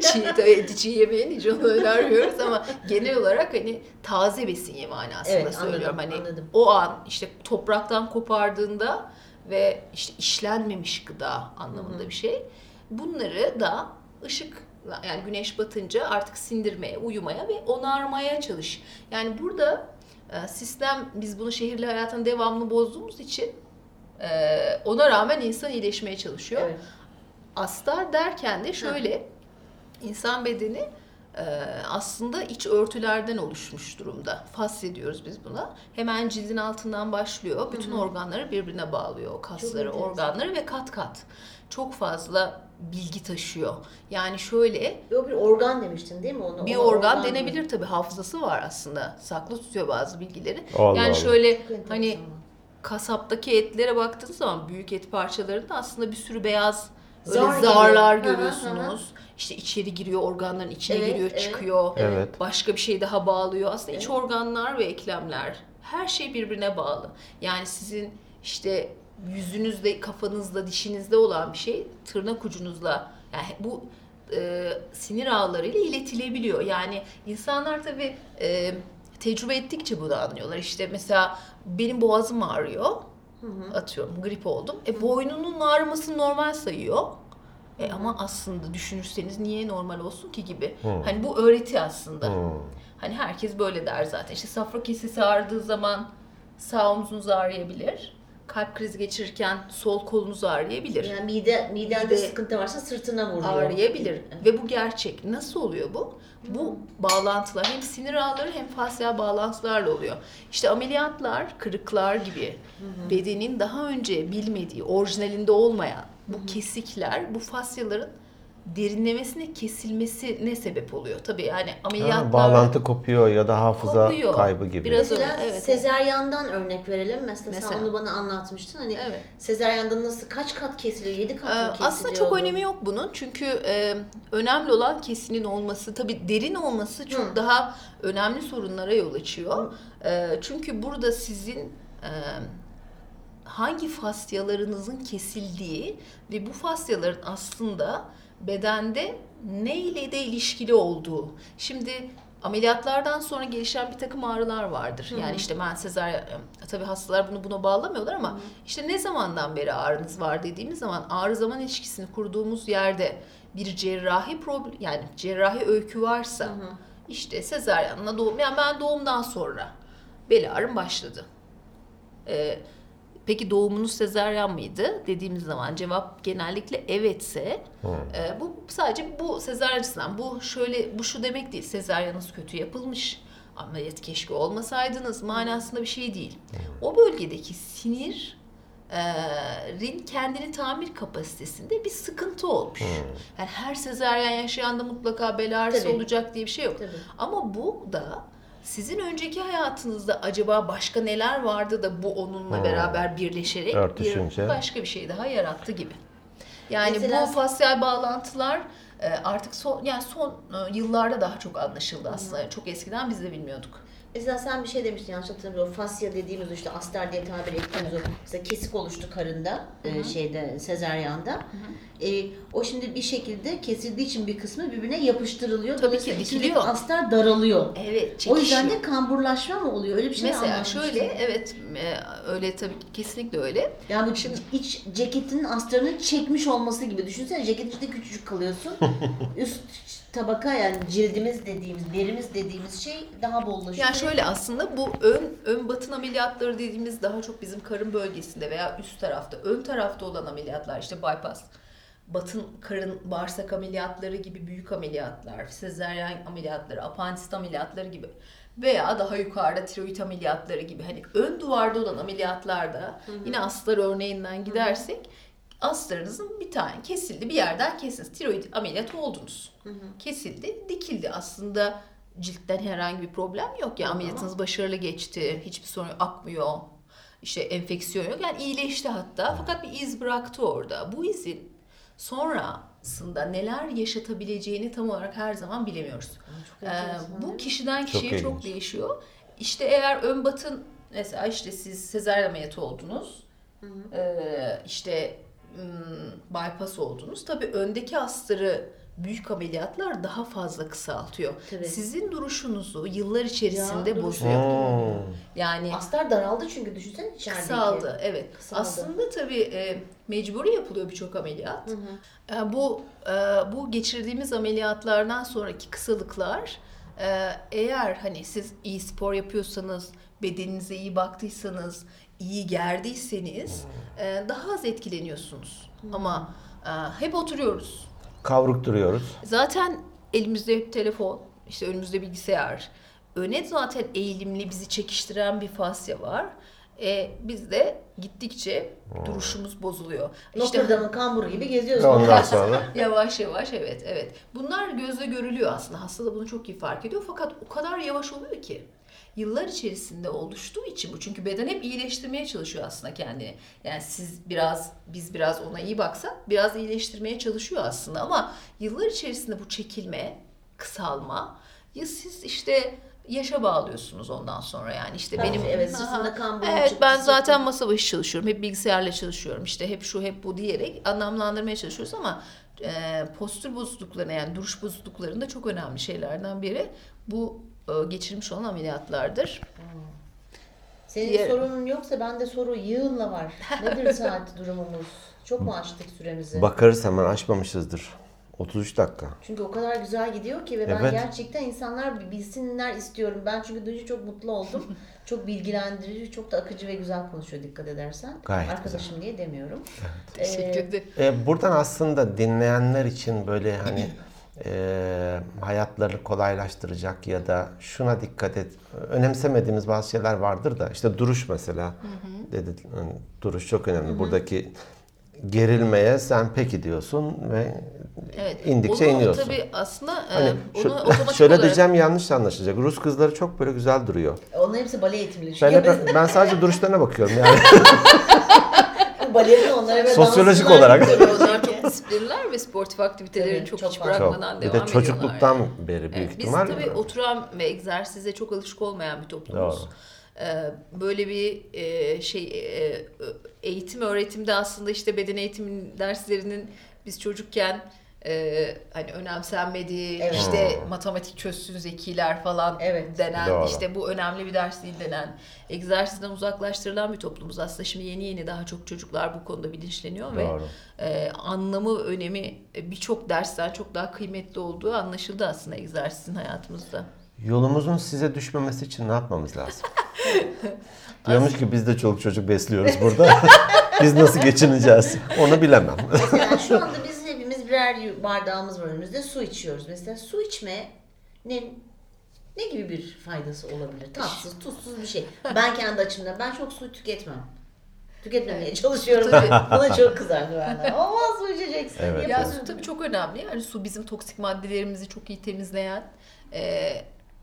çiğ, tabii çiğ yemeğin hiç onu önermiyoruz ama genel olarak hani taze besin ye manasında Evet, söylüyorum. anladım, hani anladım. o an işte topraktan kopardığında ve işte işlenmemiş gıda anlamında bir şey. Bunları da ışık yani güneş batınca artık sindirmeye, uyumaya ve onarmaya çalış. Yani burada e, sistem biz bunu şehirli hayatın devamlı bozduğumuz için e, ona rağmen insan iyileşmeye çalışıyor. evet. Astar derken de şöyle insan bedeni e, aslında iç örtülerden oluşmuş durumda. Fasya diyoruz biz buna. Hemen cildin altından başlıyor. Bütün organları birbirine bağlıyor. Kasları, organları ve kat kat. Çok fazla bilgi taşıyor. Yani şöyle Yo, bir organ demiştin değil mi onu? bir Ona organ denebilir tabii. Hafızası var aslında. Saklı tutuyor bazı bilgileri. Allah yani Allah. şöyle Çok hani kasaptaki etlere baktığınız zaman büyük et parçalarında aslında bir sürü beyaz Zar gibi. zarlar Hı hı, görüyorsunuz. İşte içeri giriyor, organların içine Evet, giriyor, evet. çıkıyor. Evet. Başka bir şey daha bağlıyor. Aslında iç Evet. organlar ve eklemler her şey birbirine bağlı. Yani sizin işte yüzünüzde, kafanızda, dişinizde olan bir şey tırnak ucunuzla yani bu e, sinir ağlarıyla iletilebiliyor. Yani insanlar tabii e, tecrübe ettikçe bunu anlıyorlar. İşte mesela benim boğazım ağrıyor. Atıyorum grip oldum. E boynunun ağrımasını normal sayıyor. E ama aslında düşünürseniz niye normal olsun ki gibi. Hani bu öğreti aslında. Hmm. Hani herkes böyle der zaten. İşte safra kesesi ağrıdığı zaman sağ omzunuz ağrıyabilir. Kalp krizi geçirirken sol kolunuz ağrıyabilir. Yani mide, midende Mide- sıkıntı varsa sırtına vuruyor. ağrıyabilir. Ve bu gerçek. Nasıl oluyor bu? Bu bağlantılar hem sinir ağları hem fasyal bağlantılarla oluyor. İşte ameliyatlar, kırıklar gibi bedenin daha önce bilmediği, orijinalinde olmayan bu kesikler, bu fasyaların derinlemesine kesilmesine sebep oluyor. Tabii yani Ha, ameliyatlar bağlantı kopuyor ya da hafıza Kopuyor. kaybı gibi. Biraz öyle, evet. sezeryandan örnek verelim. Mesela, sen Mesela. onu bana anlatmıştın. Hani Evet. sezeryandan nasıl kaç kat kesiliyor? 7 kat Ee, mı kesiliyor? Aslında çok önemi yok bunun çünkü e, önemli olan kesinin olması tabii derin olması çok Hı. daha önemli sorunlara yol açıyor. E, çünkü burada sizin e, hangi fasyalarınızın kesildiği ve bu fasyaların aslında bedende ne ile de ilişkili olduğu. Şimdi ameliyatlardan sonra gelişen bir takım ağrılar vardır. Yani işte ben sezaryen, tabii hastalar bunu buna bağlamıyorlar ama işte ne zamandan beri ağrınız var dediğimiz zaman ağrı zaman ilişkisini kurduğumuz yerde bir cerrahi problem yani cerrahi öykü varsa işte sezaryenle doğum yani ben doğumdan sonra bel ağrım başladı. Ee, peki doğumunuz sezaryen mıydı dediğimiz zaman cevap genellikle evetse e, bu sadece bu sezaryen açısından bu şöyle bu şu demek değil sezaryanınız kötü yapılmış ameliyat keşke olmasaydınız manasında bir şey değil. O bölgedeki sinir e, rin kendini tamir kapasitesinde bir sıkıntı olmuş. Yani her sezaryen yaşayanda mutlaka bel ağrısı Tabii. olacak diye bir şey yok. Tabii. Ama bu da sizin önceki hayatınızda acaba başka neler vardı da bu onunla Hmm. beraber birleşerek Örtüşünce. bir başka bir şey daha yarattı gibi. Yani Mesela- bu fasyal bağlantılar e, artık son yani son e, yıllarda daha çok anlaşıldı aslında. Çok eskiden biz de bilmiyorduk. Mesela sen bir şey demiştin yanlış hatırlamıyorum. Fasya dediğimiz işte astar diye tabir ettiğimiz o mesela kesik oluştu karında e, şeyde sezeryanda. E, o şimdi bir şekilde kesildiği için bir kısmı birbirine yapıştırılıyor. Tabii ki dikiliyor. astar daralıyor. Evet, O yüzden de kamburlaşma mı oluyor? Öyle bir şey Mesela şöyle evet e, öyle tabii kesinlikle öyle. Yani bu şimdi iç ceketinin astarını çekmiş olması gibi. Düşünsene ceketin içinde küçücük kalıyorsun. Üst tabaka yani cildimiz dediğimiz, derimiz dediğimiz şey daha bollaşıyor. Yani şöyle aslında bu ön ön batın ameliyatları dediğimiz daha çok bizim karın bölgesinde veya üst tarafta, ön tarafta olan ameliyatlar işte bypass, batın karın bağırsak ameliyatları gibi büyük ameliyatlar, sezaryen ameliyatları, apandisit ameliyatları gibi veya daha yukarıda tiroid ameliyatları gibi hani ön duvarda olan ameliyatlarda yine astar örneğinden gidersek astarınızın bir tane kesildi bir yerden kesiniz. Tiroid ameliyatı oldunuz. Kesildi, dikildi. Aslında ciltten herhangi bir problem yok. Yani ameliyatınız başarılı geçti. Hiçbir sorun akmıyor. İşte enfeksiyon yok. Yani iyileşti hatta. Fakat bir iz bıraktı orada. Bu izin sonrasında neler yaşatabileceğini tam olarak her zaman bilemiyoruz. çok Ee, bu kişiden Çok kişiye çok, ilginç. değişiyor. İşte eğer ön batın mesela işte siz sezaryen ameliyatı oldunuz. Ee, işte hmm, bypass oldunuz. Tabii öndeki astarı büyük ameliyatlar daha fazla kısaltıyor. Tabii. Sizin duruşunuzu yıllar içerisinde Ya, bozuyor. Hmm. Yani Astar daraldı çünkü düşünsene içerideki. kısaldı. Evet. Kısaldı. Aslında tabii e, mecburi yapılıyor birçok ameliyat. E, bu e, bu geçirdiğimiz ameliyatlardan sonraki kısalıklar e, eğer hani siz iyi spor yapıyorsanız, bedeninize iyi baktıysanız, iyi gerdiyseniz e, daha az etkileniyorsunuz. Ama e, hep oturuyoruz. Kavruk duruyoruz. Zaten elimizde hep telefon, işte önümüzde bilgisayar. Öne zaten eğilimli bizi çekiştiren bir fasya var. E, biz de gittikçe duruşumuz bozuluyor. İşte Notre Dame'ın kamburu gibi geziyoruz. Ondan sonra yavaş yavaş evet evet. Bunlar gözle görülüyor aslında. Hasta da bunu çok iyi fark ediyor. Fakat o kadar yavaş oluyor ki. Yıllar içerisinde oluştuğu için bu. Çünkü beden hep iyileştirmeye çalışıyor aslında kendini. Yani siz biraz, biz biraz ona iyi baksak biraz iyileştirmeye çalışıyor aslında. Ama yıllar içerisinde bu çekilme, kısalma ya siz işte yaşa bağlıyorsunuz ondan sonra yani işte Tabii, benim evet, sırtında kan Evet çıktı, ben zaten masa başı çalışıyorum. Hep bilgisayarla çalışıyorum. İşte hep şu hep bu diyerek anlamlandırmaya çalışıyoruz ama e, postür bozukluklarına yani duruş bozukluklarında çok önemli şeylerden biri bu e, geçirmiş olan ameliyatlardır. Senin Diğer- sorunun yoksa bende soru yığınla var. Nedir saat durumumuz? Çok mu açtık süremizi? bakarız hemen açmamışızdır. 33 dakika. Çünkü o kadar güzel gidiyor ki ve ben Evet. gerçekten insanlar bilsinler istiyorum. Ben çünkü duyunca çok mutlu oldum. çok bilgilendirici, çok da akıcı ve güzel konuşuyor dikkat edersen. Gayet Arkadaşım diye demiyorum. Teşekkür Ee, ederim. E, buradan aslında dinleyenler için böyle hani e, hayatlarını kolaylaştıracak ya da şuna dikkat et. Önemsemediğimiz bazı şeyler vardır da işte duruş mesela. Dedi, hani duruş çok önemli. Buradaki gerilmeye sen peki diyorsun ve Evet. indikçe onu iniyorsun. tabii aslında e, Hani onu şu- otomatik şöyle olarak diyeceğim yanlış anlaşılacak. Rus kızları çok böyle güzel duruyor. Onların hepsi bale eğitimli. Ben, hep- ben sadece duruşlarına bakıyorum yani. balerin onlara ve Sosyolojik olarak. onlar çok disiplinler ve sportif aktiviteleri Tabii, çok, çok hiç bırakmadan Çok. devam Bir de ediyorlar. çocukluktan yani. beri büyük Evet, Biz ihtimal. tabii oturan ve egzersize çok alışık olmayan bir toplumuz. Doğru. Ee, Böyle bir e, şey e, eğitim öğretimde aslında işte beden eğitimi derslerinin biz çocukken e, hani önemsenmediği Evet. işte Hmm. matematik çözsün zekiler falan Evet. denen Doğru. işte bu önemli bir ders değil denen egzersizden uzaklaştırılan bir toplumuz aslında şimdi yeni yeni daha çok çocuklar bu konuda bilinçleniyor ve Doğru. e, anlamı önemi e, birçok dersten çok daha kıymetli olduğu anlaşıldı aslında egzersizin hayatımızda. Yolumuzun size düşmemesi için ne yapmamız lazım? Diyormuş ki biz de çoluk çocuk besliyoruz burada. biz nasıl geçineceğiz? Onu bilemem. Mesela şu anda biz birer bardağımız var önümüzde su içiyoruz. Mesela su içmenin ne gibi bir faydası olabilir? Tatsız, tuzsuz bir şey. Ben kendi açımdan ben çok su tüketmem. Tüketmemeye çalışıyorum. Tabii. Bana çok kızardı benden. Ama su içeceksin. Evet, Ya su tabii çok önemli. Yani su bizim toksik maddelerimizi çok iyi temizleyen, e,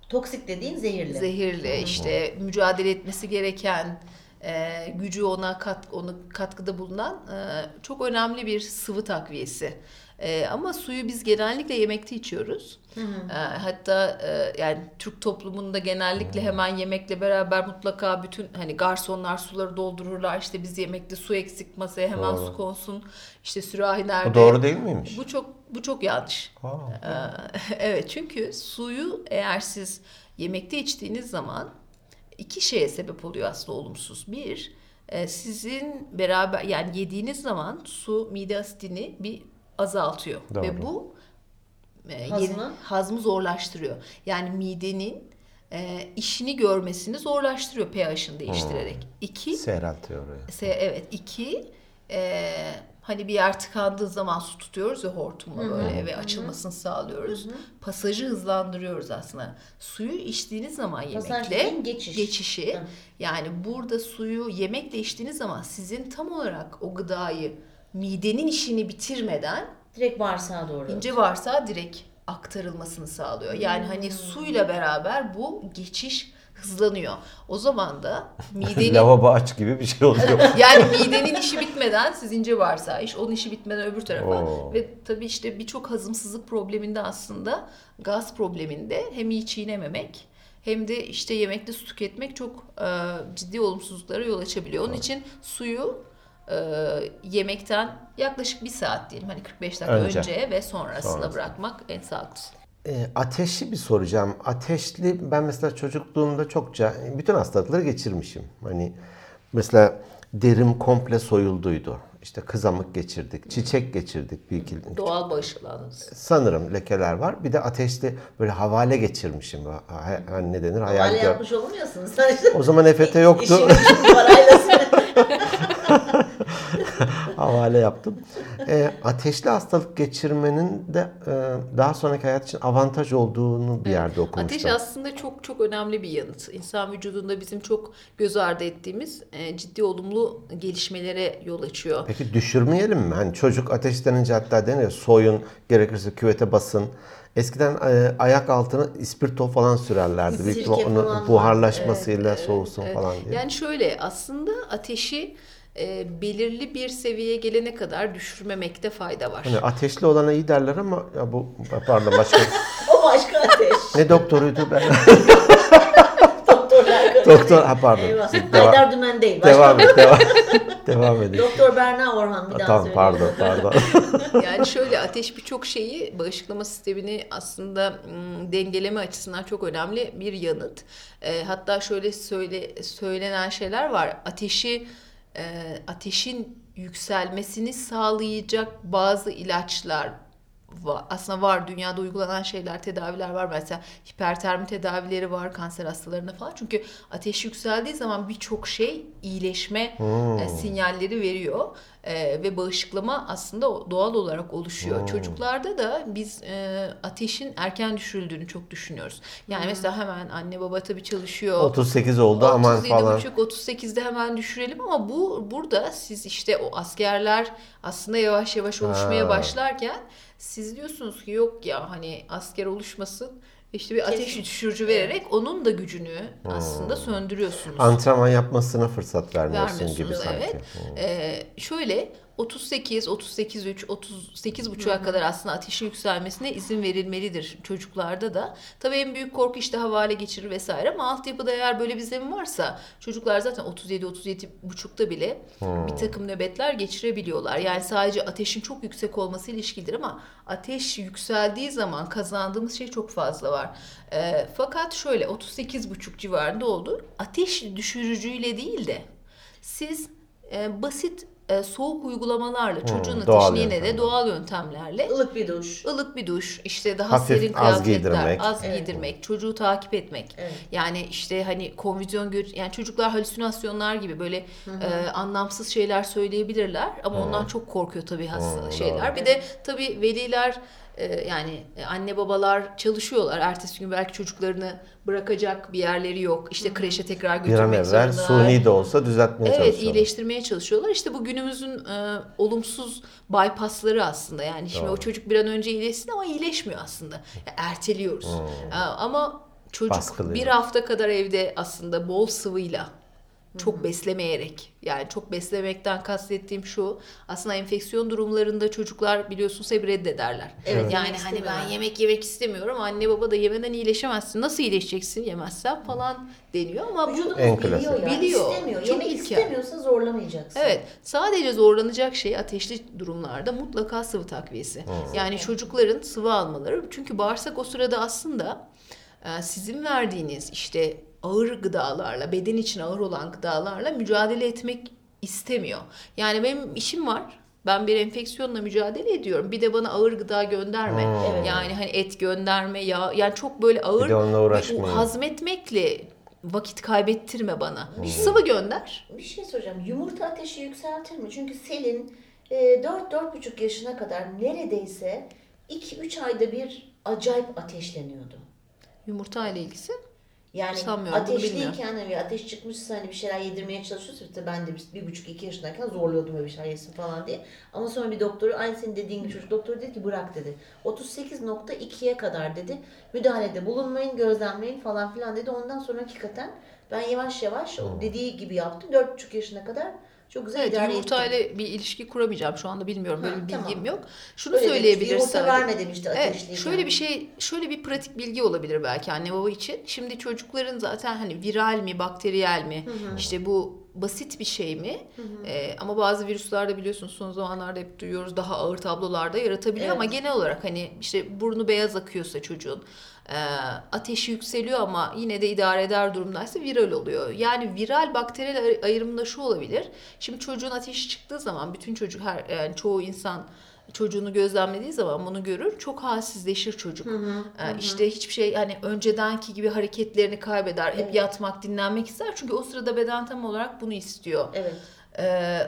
Toksik dediğin zehirli. zehirli, işte mücadele etmesi gereken e, gücü ona kat onu katkıda bulunan e, çok önemli bir sıvı takviyesi. E, ama suyu biz genellikle yemekte içiyoruz. E, hatta e, yani Türk toplumunda genellikle hemen yemekle beraber mutlaka bütün hani garsonlar suları doldururlar. İşte biz yemekte su eksik masaya hemen Doğru. su konsun. İşte sürahi nerede? Bu doğru değil miymiş? Bu çok bu çok yanlış. Aa. Ee, evet çünkü suyu eğer siz yemekte içtiğiniz zaman iki şeye sebep oluyor aslında olumsuz. Bir, e, sizin beraber yani yediğiniz zaman su mide asitini bir azaltıyor Doğru. ve bu e, Hazmı? hazmı zorlaştırıyor. Yani midenin e, işini görmesini zorlaştırıyor pH'ını değiştirerek. İki, Seyreltiyor orayı. Se- evet iki e, hani bir yer tıkandığı zaman su tutuyoruz ya hortumla böyle ve açılmasını sağlıyoruz. Pasajı hızlandırıyoruz aslında. Suyu içtiğiniz zaman Pasaj yemekle geçiş. geçişi Hı. yani burada suyu yemekle içtiğiniz zaman sizin tam olarak o gıdayı midenin işini bitirmeden Direkt bağırsağa doğru. ince varsa direkt aktarılmasını sağlıyor. Yani hani suyla beraber bu geçiş hızlanıyor. O zaman da midenin Lavabo aç gibi bir şey oluyor. yani midenin işi bitmeden siz ince bağırsağı iş, onun işi bitmeden öbür tarafa. Oo. Ve tabii işte birçok hazımsızlık probleminde aslında gaz probleminde hem iyi çiğnememek hem de işte yemekte su tüketmek çok e, ciddi olumsuzluklara yol açabiliyor. Onun için suyu e, yemekten yaklaşık bir saat diyelim hani 45 dakika Önce. önce, ve sonrasında Sonrasında. bırakmak en sağlıklısı. E, ateşli bir soracağım. Ateşli ben mesela çocukluğumda çokça bütün hastalıkları geçirmişim. Hani mesela derim komple soyulduydu. İşte kızamık geçirdik, çiçek geçirdik bir iki. Doğal bağışıklandınız. Sanırım lekeler var. Bir de ateşli böyle havale geçirmişim. Ha- ha- Hani ne denir? Hayal Hale gör. yapmış O zaman EFT yoktu. Parayla havale yaptım. E, ateşli hastalık geçirmenin de e, daha sonraki hayat için avantaj olduğunu bir yerde okumuştum. Ateş aslında çok çok önemli bir yanıt. İnsan vücudunda bizim çok göz ardı ettiğimiz e, ciddi olumlu gelişmelere yol açıyor. Peki düşürmeyelim mi? Hani çocuk ateşlenince hatta denir ya, soyun, gerekirse küvete basın. Eskiden e, ayak altına ispirto falan sürerlerdi. Büyük Sirke falan onu buharlaşmasıyla soğusun Evet. falan diye. Yani şöyle aslında ateşi e, belirli bir seviyeye gelene kadar düşürmemekte fayda var. Hani ateşli olana iyi derler ama ya bu pardon başka o başka ateş. ne doktoruydu ben? Doktor ha pardon. Eyvah. Devam, Haydar Dümen değil. Başka devam et devam. devam edin. Doktor Berna Orhan bir daha Tamam söyleyeyim. pardon pardon. Yani şöyle ateş birçok şeyi bağışıklama sistemini aslında dengeleme açısından çok önemli bir yanıt. E, hatta şöyle söyle söylenen şeyler var. Ateşi ateşin yükselmesini sağlayacak bazı ilaçlar. Aslında var dünyada uygulanan şeyler, tedaviler var. Mesela hipertermi tedavileri var kanser hastalarına falan. Çünkü ateş yükseldiği zaman birçok şey iyileşme e, sinyalleri veriyor. E, ve bağışıklama aslında doğal olarak oluşuyor. Çocuklarda da biz e, ateşin erken düşürüldüğünü çok düşünüyoruz. Yani mesela hemen anne baba tabii çalışıyor. 38 oldu aman 37,5, falan. 38'de hemen düşürelim ama bu burada siz işte o askerler aslında yavaş yavaş oluşmaya Ha. başlarken siz diyorsunuz ki yok ya hani asker oluşmasın işte bir ateş Kesin. düşürücü vererek onun da gücünü aslında söndürüyorsunuz. Antrenman yapmasına fırsat vermiyorsun gibi Vermiyorsunuz sanki. evet. Ee, şöyle 38, 38 3, 38 buçuğa kadar aslında ateşin yükselmesine izin verilmelidir çocuklarda da. Tabii en büyük korku işte havale geçirir vesaire ama altyapıda eğer böyle bir zemin varsa çocuklar zaten 37 37 buçukta bile bir takım nöbetler geçirebiliyorlar. Yani sadece ateşin çok yüksek olması ilişkilidir ama ateş yükseldiği zaman kazandığımız şey çok fazla var. Ee, fakat şöyle 38 buçuk civarında oldu. Ateş düşürücüyle değil de siz e, basit e, soğuk uygulamalarla çocuğun doğal ateşini yine de doğal yöntemlerle Ilık bir duş. ılık bir duş, işte daha Hafif, serin az kıyafetler, giydirmek. az Evet. giydirmek, çocuğu takip etmek. Evet. Yani işte hani konvizyon gör yani çocuklar halüsinasyonlar gibi böyle e, anlamsız şeyler söyleyebilirler ama ondan çok korkuyor tabii hasta şeyler. Bir de tabii veliler yani e, anne babalar çalışıyorlar. Ertesi gün belki çocuklarını bırakacak bir yerleri yok. İşte kreşe tekrar Bir an götürmek evvel suni de olsa düzeltmeye Evet çalışıyorlar. iyileştirmeye çalışıyorlar. İşte bu günümüzün e, olumsuz bypassları aslında. Yani şimdi o çocuk bir an önce iyileşsin ama iyileşmiyor aslında. Erteliyoruz. E, ama çocuk Baskılıyor. bir hafta kadar evde aslında bol sıvıyla Çok beslemeyerek. Yani çok beslemekten kastettiğim şu. Aslında enfeksiyon durumlarında çocuklar biliyorsunuz hep reddederler. Evet, Yani hani ben yemek yemek istemiyorum. Anne baba da yemeden iyileşemezsin. Nasıl iyileşeceksin yemezsen falan deniyor ama Vücudumuz En biliyor klasik. yani. Biliyor. İstemiyor. Çok Yemek ilkel. istemiyorsa zorlamayacaksın. Evet, sadece zorlanacak şey ateşli durumlarda mutlaka sıvı takviyesi. Yani çocukların sıvı almaları. Çünkü bağırsak o sırada aslında e, sizin verdiğiniz işte ağır gıdalarla, beden için ağır olan gıdalarla mücadele etmek istemiyor. Yani benim işim var. Ben bir enfeksiyonla mücadele ediyorum. Bir de bana ağır gıda gönderme. Evet. Yani hani et gönderme, ya yani çok böyle ağır Bir de onunla uğraşmayın. hazmetmekle vakit kaybettirme bana. Sıvı gönder. Bir şey soracağım. Yumurta ateşi yükseltir mi? Çünkü Selin e, 4-4,5 yaşına kadar neredeyse 2-3 ayda bir acayip ateşleniyordu. Yumurta ile ilgisi. Yani Sanmıyorum, bunu ateşliyken hani ateş çıkmışsa hani bir şeyler yedirmeye çalışıyorsa işte ben de bir, bir buçuk iki yaşındayken zorluyordum böyle bir şeyler yesin falan diye. Ama sonra bir doktoru aynı senin dediğin gibi çocuk doktoru dedi ki bırak dedi. 38.2'ye kadar dedi müdahalede bulunmayın gözlemleyin falan filan dedi. Ondan sonra hakikaten ben yavaş yavaş o dediği gibi yaptım. 4,5 yaşına kadar çok güzel Evet, idare yumurta ettim. bir ilişki kuramayacağım şu anda bilmiyorum böyle Ha, bir bilgim tamam. yok. Şunu Öyle söyleyebiliriz Yumurta sadece. verme demişti Evet, ateşliyken. şöyle bir şey, şöyle bir pratik bilgi olabilir belki anne baba için. Şimdi çocukların zaten hani viral mi, bakteriyel mi, işte bu basit bir şey mi? Ee, ama bazı virüslerde biliyorsunuz son zamanlarda hep duyuyoruz daha ağır tablolarda yaratabiliyor Evet. ama genel olarak hani işte burnu beyaz akıyorsa çocuğun e, ateşi yükseliyor ama yine de idare eder durumdaysa viral oluyor. Yani viral bakteriyel ay- ayrımında şu olabilir. Şimdi çocuğun ateşi çıktığı zaman bütün çocuk her yani çoğu insan çocuğunu gözlemlediği zaman bunu görür. Çok halsizleşir çocuk. Ee, işte hiçbir şey hani öncedenki gibi hareketlerini kaybeder. Hep Evet. yatmak, dinlenmek ister. Çünkü o sırada beden tam olarak bunu istiyor. Evet. Ee,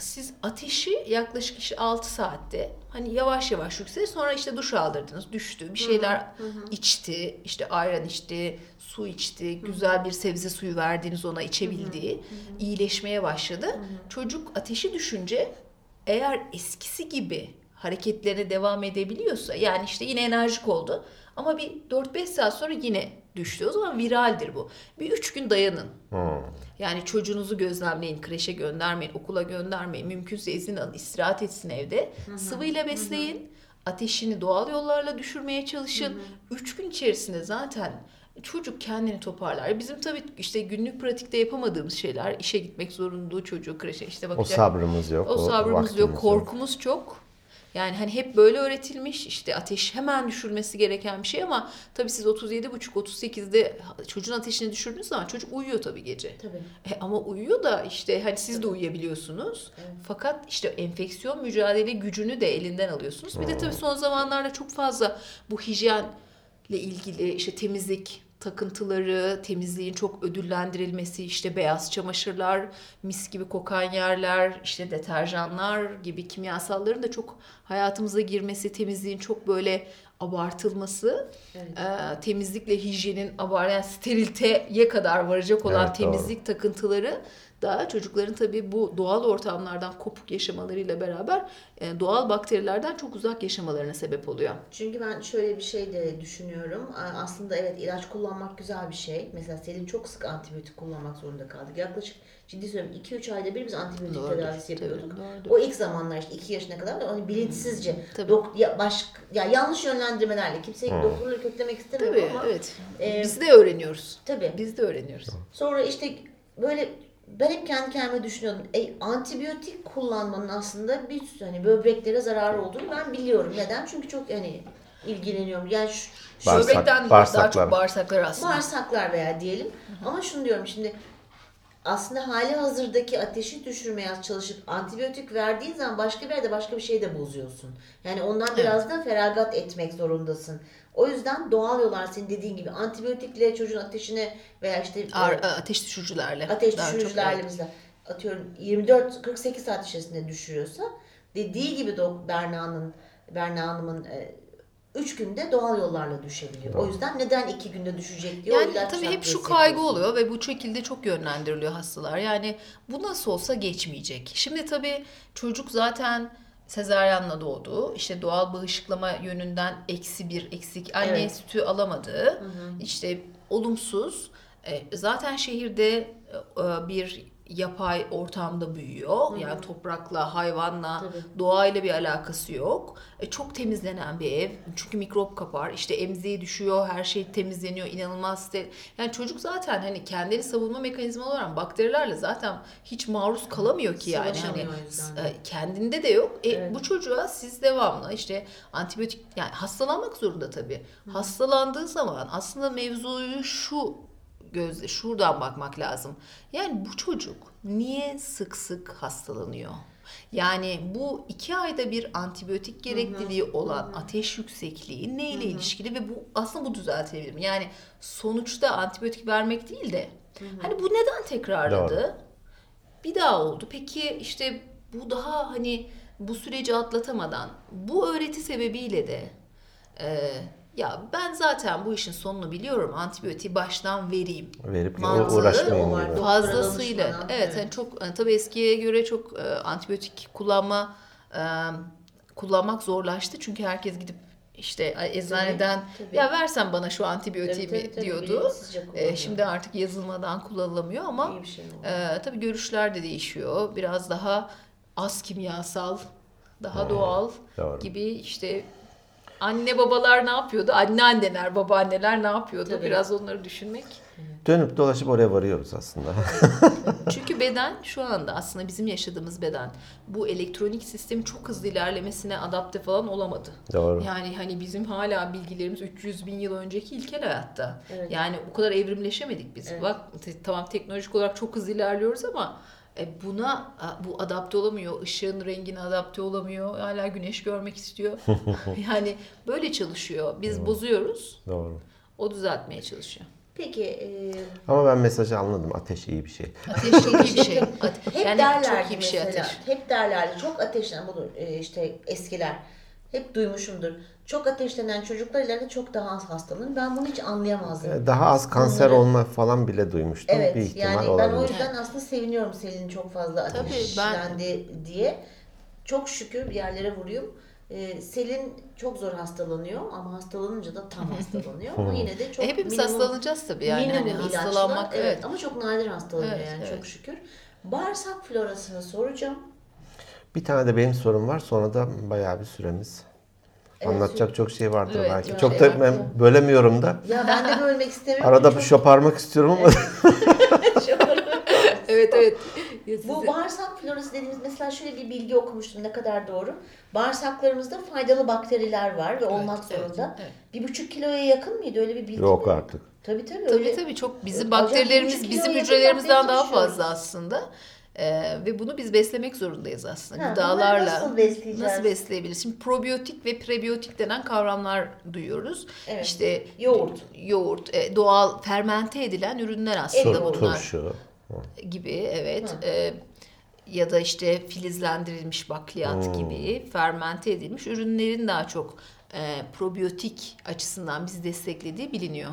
siz ateşi yaklaşık işte 6 saatte hani yavaş yavaş yükselir sonra işte duş aldırdınız düştü bir şeyler içti işte ayran içti su içti güzel bir sebze suyu verdiniz ona içebildiği iyileşmeye başladı. Çocuk ateşi düşünce eğer eskisi gibi hareketlerine devam edebiliyorsa yani işte yine enerjik oldu ama bir 4-5 saat sonra yine düştü. O zaman viraldir bu. Bir 3 gün dayanın. Yani çocuğunuzu gözlemleyin, kreşe göndermeyin, okula göndermeyin. Mümkünse izin alın, istirahat etsin evde. Sıvıyla besleyin. Ateşini doğal yollarla düşürmeye çalışın. Üç gün içerisinde zaten çocuk kendini toparlar. Bizim tabii işte günlük pratikte yapamadığımız şeyler. işe gitmek zorunlu çocuğu kreşe işte O bakacak. sabrımız yok. O sabrımız vaktimiz yok, korkumuz çok. Yani hani hep böyle öğretilmiş işte ateş hemen düşürmesi gereken bir şey ama tabii siz 37,5-38'de çocuğun ateşini düşürdüğünüz zaman çocuk uyuyor tabii gece. Tabii. E ama uyuyor da işte hani siz de uyuyabiliyorsunuz. Fakat işte enfeksiyon mücadele gücünü de elinden alıyorsunuz. Bir de tabii son zamanlarda çok fazla bu hijyenle ilgili işte temizlik takıntıları, temizliğin çok ödüllendirilmesi, işte beyaz çamaşırlar, mis gibi kokan yerler, işte deterjanlar gibi kimyasalların da çok hayatımıza girmesi, temizliğin çok böyle abartılması, Evet. e, temizlikle hijyenin abart yani steriliteye kadar varacak olan Evet, doğru. temizlik takıntıları da çocukların tabii bu doğal ortamlardan kopuk yaşamalarıyla beraber e, doğal bakterilerden çok uzak yaşamalarına sebep oluyor. Çünkü ben şöyle bir şey de düşünüyorum. A- Aslında evet ilaç kullanmak güzel bir şey. Mesela Selin çok sık antibiyotik kullanmak zorunda kaldık. Yaklaşık ciddi söylüyorum 2-3 ayda bir biz antibiyotik Doğrudur, tedavisi tabii, yapıyorduk. doğrudur. O ilk zamanlar işte 2 yaşına kadar da onu bilinçsizce Tabii. dok- ya baş ya yanlış yönlendirmelerle kimseyi doktorları kötülemek istemiyorum Tabii ama evet. e, Biz de öğreniyoruz. tabii Biz de öğreniyoruz. Sonra işte böyle ben hep kendi kendime düşünüyordum. E, antibiyotik kullanmanın aslında bir sürü hani böbreklere zararı olduğunu ben biliyorum. Neden? Çünkü çok hani ilgileniyorum. Yani şu, şu Bağırsak- Böbrekten daha bağırsaklar. çok bağırsaklar aslında. bağırsaklar veya diyelim. Ama şunu diyorum şimdi aslında hali hazırdaki ateşi düşürmeye çalışıp antibiyotik verdiğin zaman başka bir yerde başka bir şey de bozuyorsun. Yani ondan biraz da feragat etmek zorundasın. O yüzden doğal yollar senin dediğin gibi antibiyotikle çocuğun ateşini veya işte Ağır- e, ateş düşürücülerle. ateş Daha çok, düşürücülerle mesela atıyorum 24-48 saat içerisinde düşürüyorsa dediği gibi Berna'nın Berna Hanım'ın 3 günde doğal yollarla düşebiliyor. O yüzden neden 2 günde düşecek diye o Yani tabii hep şu kaygı oluyor ve bu şekilde çok yönlendiriliyor hastalar. Yani bu nasıl olsa geçmeyecek. Şimdi tabii çocuk zaten sezaryenle doğdu. İşte doğal bağışıklama yönünden eksi bir eksik. Anne Evet. sütü alamadı. İşte olumsuz. E, zaten şehirde e, bir yapay ortamda büyüyor. Yani toprakla, hayvanla, Tabii. doğayla bir alakası yok. E, çok temizlenen bir ev. Çünkü mikrop kapar. İşte emziği düşüyor, her şey temizleniyor. inanılmaz steril. Yani çocuk zaten hani kendini savunma mekanizma olarak bakterilerle zaten hiç maruz kalamıyor ki yani. Hani de. e, kendinde de yok. E, Evet. Bu çocuğa siz devamlı işte antibiyotik yani hastalanmak zorunda tabii. Hastalandığı zaman aslında mevzuyu şu gözle şuradan bakmak lazım. Yani bu çocuk niye sık sık hastalanıyor? Yani bu iki ayda bir antibiyotik gerekliliği olan ateş yüksekliği neyle ilişkili ve bu aslında bu düzeltilebilir mi? Yani sonuçta antibiyotik vermek değil de hani bu neden tekrarladı? Bir daha oldu. Peki işte bu daha hani bu süreci atlatamadan bu öğreti sebebiyle de e, ya ben zaten bu işin sonunu biliyorum antibiyotiği baştan vereyim. Verip Mantığı uğraşmayın Fazlasıyla. Evet, evet. yani çok yani tabii eskiye göre çok e, antibiyotik kullanma e, kullanmak zorlaştı. Çünkü herkes gidip işte eczaneden tabii. ya versen bana şu antibiyotiği Tabii, tabii, tabii, diyordu. E, şimdi artık yazılmadan kullanılamıyor ama şey ee, tabii görüşler de değişiyor. Biraz daha az kimyasal, daha doğal doğru. gibi işte anne babalar ne yapıyordu? Anneanneler, babaanneler ne yapıyordu? Tabii. Biraz onları düşünmek. Dönüp dolaşıp oraya varıyoruz aslında. Çünkü beden şu anda aslında bizim yaşadığımız beden bu elektronik sistemin çok hızlı ilerlemesine adapte falan olamadı. Doğru. Yani hani bizim hala bilgilerimiz 300 bin yıl önceki ilkel hayatta. Evet. Yani o kadar evrimleşemedik biz. Evet. Bak tamam teknolojik olarak çok hızlı ilerliyoruz ama buna a, bu adapte olamıyor. Işığın rengine adapte olamıyor. Hala güneş görmek istiyor. yani böyle çalışıyor. Biz bozuyoruz. Doğru. O düzeltmeye çalışıyor. Peki e, Ama ben mesajı anladım. Ateş iyi bir şey. Ateş iyi bir şey. Ate- hep yani derlerdi çok iyi bir şey mesela. ateş. Hep derlerdi. Çok ateşlenen bunu e, işte eskiler hep duymuşumdur. Çok ateşlenen çocuklar ileride çok daha az hastalanır. Ben bunu hiç anlayamazdım. Ee, Daha az kanser Bunları- olma falan bile duymuştum. Evet bir ihtimal yani ben olabilir. o yüzden aslında seviniyorum Selin çok fazla ateşlendi diye. Çok şükür bir yerlere vuruyum. Ee, Selin çok zor hastalanıyor ama hastalanınca da tam hastalanıyor. ama yine de çok E, hepimiz minimum- hastalanacağız tabii yani. minimum Hani ilaçla, hastalanmak evet. evet. ama çok nadir hastalanıyor Evet, yani evet. çok şükür. Bağırsak florasını soracağım. Bir tane de benim sorum var. Sonra da bayağı bir süremiz. Evet, Anlatacak çok şey vardır Evet, belki. çok şey da var. ben bölemiyorum da. Ya ben de bölmek istemiyorum. Arada bir şoparmak istiyorum ama Evet evet. Bu bağırsak florası dediğimiz mesela şöyle bir bilgi okumuştum ne kadar doğru. Bağırsaklarımızda faydalı bakteriler var ve olmak evet, zorunda. evet. bir buçuk kiloya yakın mıydı öyle bir bilgi yok mi? artık. Tabii tabii. Tabii öyle. tabii çok bizim Acayip bakterilerimiz bizim hücrelerimizden daha fazla aslında. Ee, ve bunu biz beslemek zorundayız aslında. Ha, Gıdalarla. nasıl besleyeceğiz? Nasıl besleyebiliriz? Şimdi probiyotik ve prebiyotik denen kavramlar duyuyoruz. Evet. İşte Yoğurt. yoğurt, e, doğal fermente edilen ürünler aslında yoğurdu. bunlar Turşu. gibi evet. Hı. Ee, ya da işte filizlendirilmiş bakliyat Hmm. gibi fermente edilmiş ürünlerin daha çok e, probiyotik açısından bizi desteklediği biliniyor.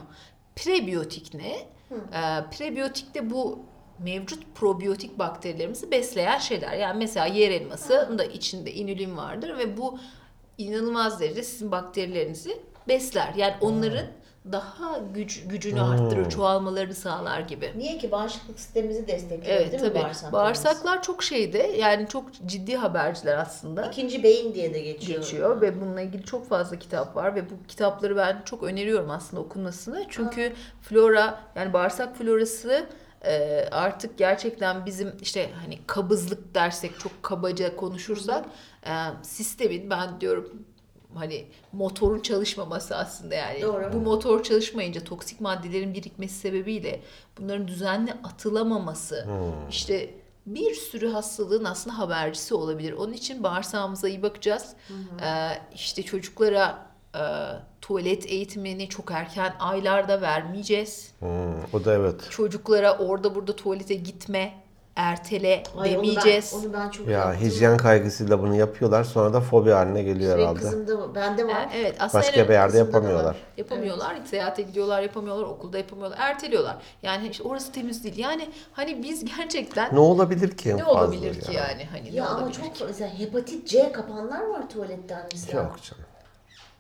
Prebiyotik ne? E, prebiyotik de bu mevcut probiyotik bakterilerimizi besleyen şeyler. Yani mesela yer elması da içinde inülin vardır ve bu inanılmaz derecede sizin bakterilerinizi besler. Yani onların daha güç, gücünü arttırır, çoğalmalarını sağlar gibi. Niye ki bağışıklık sistemimizi destekliyor Evet değil mi tabii. bağırsaklarımız? Bağırsaklar çok şeyde yani çok ciddi haberciler aslında İkinci beyin diye de geçiyor. geçiyor ve bununla ilgili çok fazla kitap var ve bu kitapları ben çok öneriyorum aslında okunmasını. Çünkü flora yani bağırsak florası e, artık gerçekten bizim işte hani kabızlık dersek çok kabaca konuşursak e, sistemin ben diyorum hani motorun çalışmaması aslında yani. Doğru. Bu motor çalışmayınca toksik maddelerin birikmesi sebebiyle bunların düzenli atılamaması işte bir sürü hastalığın aslında habercisi olabilir. Onun için bağırsağımıza iyi bakacağız. Ee, işte çocuklara e, tuvalet eğitimini çok erken aylarda vermeyeceğiz. Hmm, o da evet. Çocuklara orada burada tuvalete gitme, ertele Ay, demeyeceğiz. Onu ben, onu ben çok Ya yaptım. hijyen kaygısıyla bunu yapıyorlar. Sonra da fobi haline geliyor Benim herhalde. kızımda bende var. E, Evet, aslında Başka evet, bir yerde yapamıyorlar. var. Yapamıyorlar. Seyahate gidiyorlar yapamıyorlar. Okulda yapamıyorlar. Erteliyorlar. Yani işte orası temiz değil. Yani hani biz gerçekten Ne olabilir ki ne olabilir ki ya? yani? Hani ne Ya ama olabilir çok ki? mesela hepatit C kapanlar var tuvaletten mesela. Yok canım.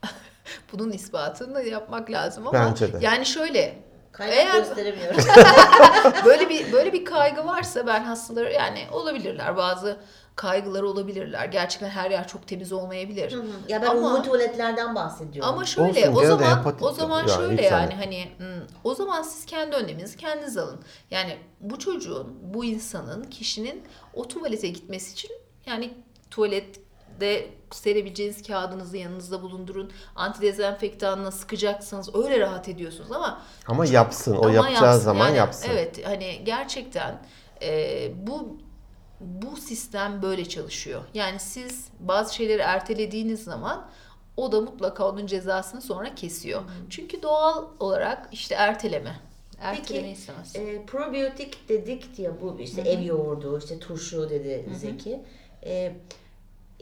Bunun ispatını da yapmak lazım ama Bence de. yani şöyle Kaynak Eğer- gösteremiyorum. böyle bir böyle bir kaygı varsa ben hastaları yani olabilirler bazı kaygıları olabilirler. Gerçekten her yer çok temiz olmayabilir. ya ben Ama- umumi tuvaletlerden bahsediyorum. Ama şöyle Olsun, o zaman o zaman yani şöyle yani hani hmm, o zaman siz kendi önleminizi kendiniz alın. Yani bu çocuğun, bu insanın, kişinin o tuvalete gitmesi için yani tuvalette serebileceğiniz kağıdınızı yanınızda bulundurun. Antidezenfektanla sıkacaksınız. Öyle rahat ediyorsunuz ama Ama yapsın. O ama yapacağı yapsın. zaman Yani yapsın. Evet hani gerçekten e, bu bu sistem böyle çalışıyor. Yani siz bazı şeyleri ertelediğiniz zaman o da mutlaka onun cezasını sonra kesiyor. Çünkü doğal olarak işte erteleme. Erteleme Peki, istemez. E, probiyotik dedik ya bu işte ev yoğurdu, işte turşu dedi Zeki. E,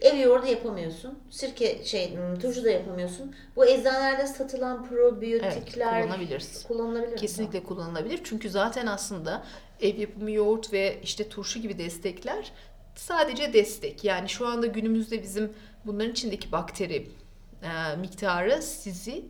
ev yoğurdu yapamıyorsun. Sirke şey hmm, turşu da yapamıyorsun. Bu eczanelerde satılan probiyotikler Evet, kullanılabilir mi? Kesinlikle kullanılabilir. Çünkü zaten aslında ev yapımı yoğurt ve işte turşu gibi destekler sadece destek. Yani şu anda günümüzde bizim bunların içindeki bakteri e, miktarı sizi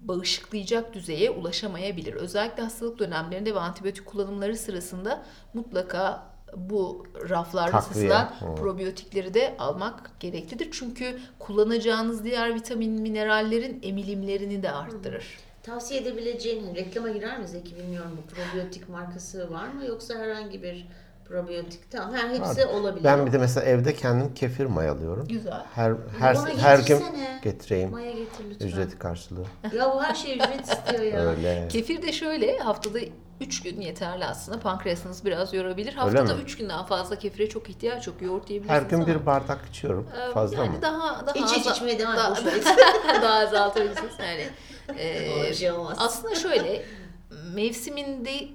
bağışıklayacak düzeye ulaşamayabilir. Özellikle hastalık dönemlerinde ve antibiyotik kullanımları sırasında mutlaka bu raflarda Takviye. satılan probiyotikleri de almak gereklidir. Çünkü kullanacağınız diğer vitamin minerallerin emilimlerini de arttırır. Tavsiye edebileceğin hani reklama girer mi Zeki bilmiyorum bu probiyotik markası var mı yoksa herhangi bir probiyotik tamam her hepsi Var. olabilir. Ben bir de mesela evde kendim kefir mayalıyorum. Güzel. Her her Bana her gün getireyim. Maya getir lütfen. Ücreti karşılığı. Ya bu her şey ücret istiyor ya. Öyle. Kefir de şöyle haftada 3 gün yeterli aslında. Pankreasınız biraz yorabilir. Haftada mi? 3 günden fazla kefire çok ihtiyaç yok. Yoğurt Her yiyebilirsiniz gün ama, bir bardak içiyorum. e, Fazla yani mı? Daha daha İç iç azal- içmeye devam daha, daha azaltabilirsiniz. Yani e, şey olmaz. aslında şöyle mevsiminde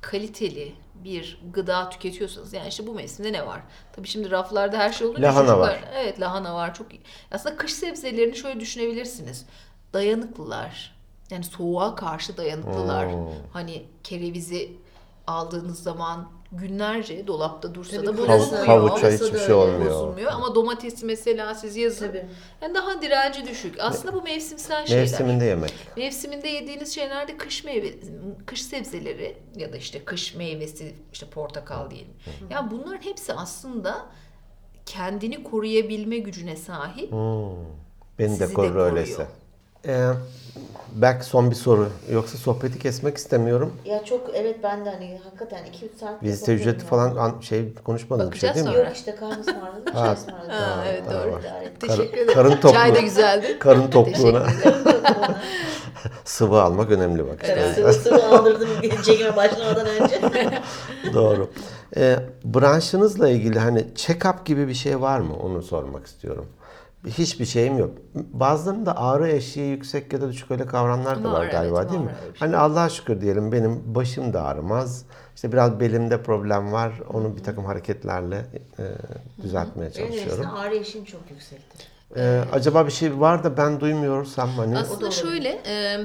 kaliteli bir gıda tüketiyorsanız yani işte bu mevsimde ne var? Tabii şimdi raflarda her şey olunca Lahana çocuklar- var. Evet lahana var çok iyi. Aslında kış sebzelerini şöyle düşünebilirsiniz. Dayanıklılar. Yani soğuğa karşı dayanıklılar. Hmm. Hani kerevizi aldığınız zaman günlerce dolapta dursa Tabii da bozulmuyor. Havuça hiçbir şey olmuyor. Bozulmuyor. Ama domatesi mesela siz yazın Tabii. yani daha direnci düşük. Aslında bu mevsimsel şeyler. Mevsiminde yemek. Mevsiminde yediğiniz şeyler de kış meyve, kış sebzeleri ya da işte kış meyvesi, işte portakal diyelim. Ya bunların hepsi aslında kendini koruyabilme gücüne sahip. Hmm. Beni Sizi de korur koruyor. öyleyse. Ee, belki son bir soru. Yoksa sohbeti kesmek istemiyorum. Ya çok evet ben de hani hakikaten 2-3 saat Vizite ücreti ya. falan an- şey konuşmadığınız bir şey değil mi? Yok işte kahve ısmarladım, Ha. çay ısmarladım. Ha, evet doğru. var. Et. Teşekkür ederim. karın tokluğu. Çay da güzeldi. Karın tokluğuna sıvı almak önemli bak. işte. Evet, sıvı sıvı aldırdım çekime başlamadan önce. Doğru. Ee, branşınızla ilgili hani check-up gibi bir şey var mı? Onu sormak istiyorum. Hiçbir şeyim yok. Bazılarında ağrı eşiği yüksek ya da düşük öyle kavramlar da Var, var, evet, galiba var değil mi? öyle bir şey. Hani Allah'a şükür diyelim benim başım da ağrımaz. İşte biraz belimde problem var. Onu bir takım hareketlerle e, düzeltmeye Benim çalışıyorum. üniversitede ağrı eşiğim çok yüksektir. Ee, acaba bir şey var da ben duymuyorsam hani Aslında şöyle e,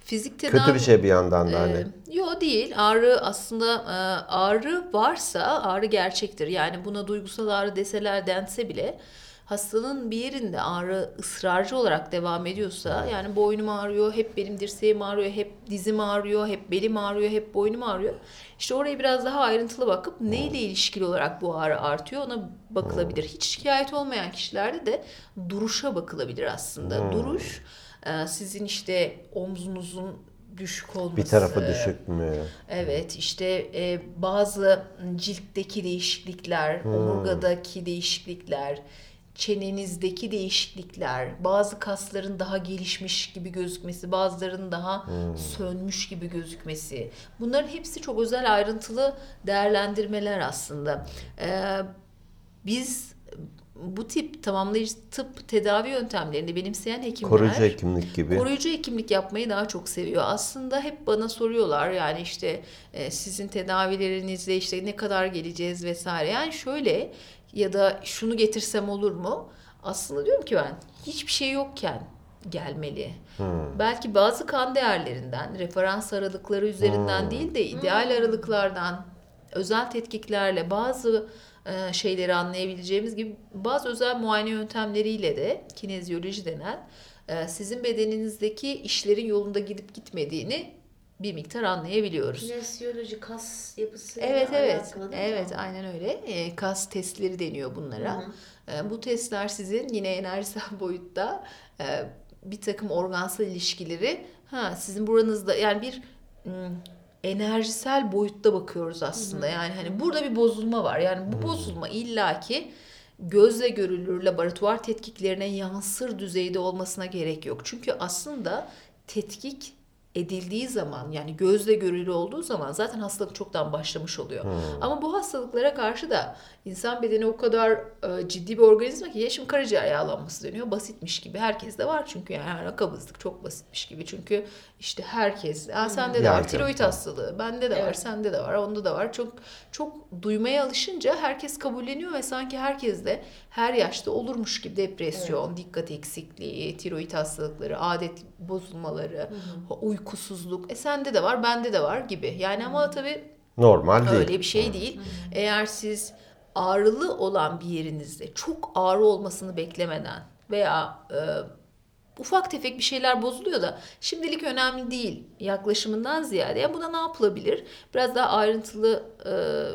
fizik tedavi... kötü bir şey bir yandan da hani. Ee, Yo değil. Ağrı aslında e, ağrı varsa ağrı gerçektir. Yani buna duygusal ağrı deseler dense bile hastanın bir yerinde ağrı ısrarcı olarak devam ediyorsa yani boynum ağrıyor, hep benim dirseğim ağrıyor, hep dizim ağrıyor, hep belim ağrıyor, hep boynum ağrıyor. İşte oraya biraz daha ayrıntılı bakıp neyle ilişkili olarak bu ağrı artıyor ona bakılabilir. Hiç şikayet olmayan kişilerde de duruşa bakılabilir aslında. Duruş e, sizin işte omzunuzun düşük olması. Bir tarafı düşük mü? Evet işte e, bazı ciltteki değişiklikler, omurgadaki değişiklikler, çenenizdeki değişiklikler, bazı kasların daha gelişmiş gibi gözükmesi, bazılarının daha sönmüş gibi gözükmesi. Bunların hepsi çok özel ayrıntılı değerlendirmeler aslında. E, biz bu tip tamamlayıcı tıp tedavi yöntemlerini benimseyen hekimler Koruyucu hekimlik gibi. Koruyucu hekimlik yapmayı daha çok seviyor. Aslında hep bana soruyorlar yani işte e, sizin tedavilerinizde işte ne kadar geleceğiz vesaire. Yani şöyle ya da şunu getirsem olur mu? Aslında diyorum ki ben hiçbir şey yokken gelmeli. Belki bazı kan değerlerinden, referans aralıkları üzerinden değil de ideal aralıklardan, özel tetkiklerle bazı e, şeyleri anlayabileceğimiz gibi bazı özel muayene yöntemleriyle de kinezyoloji denen e, sizin bedeninizdeki işlerin yolunda gidip gitmediğini bir miktar anlayabiliyoruz. Kinesiyoloji, kas yapısı Evet evet. alakalı değil mi? Evet aynen öyle. E, kas testleri deniyor bunlara. E, bu testler sizin yine enerjisel boyutta e, bir takım organsal ilişkileri ha sizin buranızda yani bir mm, enerjisel boyutta bakıyoruz aslında. Yani hani burada bir bozulma var. Yani bu bozulma illaki gözle görülür laboratuvar tetkiklerine yansır düzeyde olmasına gerek yok. Çünkü aslında tetkik edildiği zaman yani gözle görülür olduğu zaman zaten hastalık çoktan başlamış oluyor. Ama bu hastalıklara karşı da insan bedeni o kadar e, ciddi bir organizma ki ya şimdi karaciğer yağlanması deniyor basitmiş gibi. Herkes de var çünkü yani yani kabızlık çok basitmiş gibi. Çünkü işte herkes ha, sende de var tiroid hastalığı bende de var Evet. sende de var onda da var. Çok çok duymaya alışınca herkes kabulleniyor ve sanki herkes de her yaşta olurmuş gibi depresyon, dikkat eksikliği, tiroid hastalıkları, adet bozulmaları, uykusuzluk. E sende de var, bende de var gibi. Yani ama tabii Normal değil. öyle bir şey değil. Eğer siz ağrılı olan bir yerinizde çok ağrı olmasını beklemeden veya e, ufak tefek bir şeyler bozuluyor da şimdilik önemli değil yaklaşımından ziyade ya buna ne yapılabilir? Biraz daha ayrıntılı e,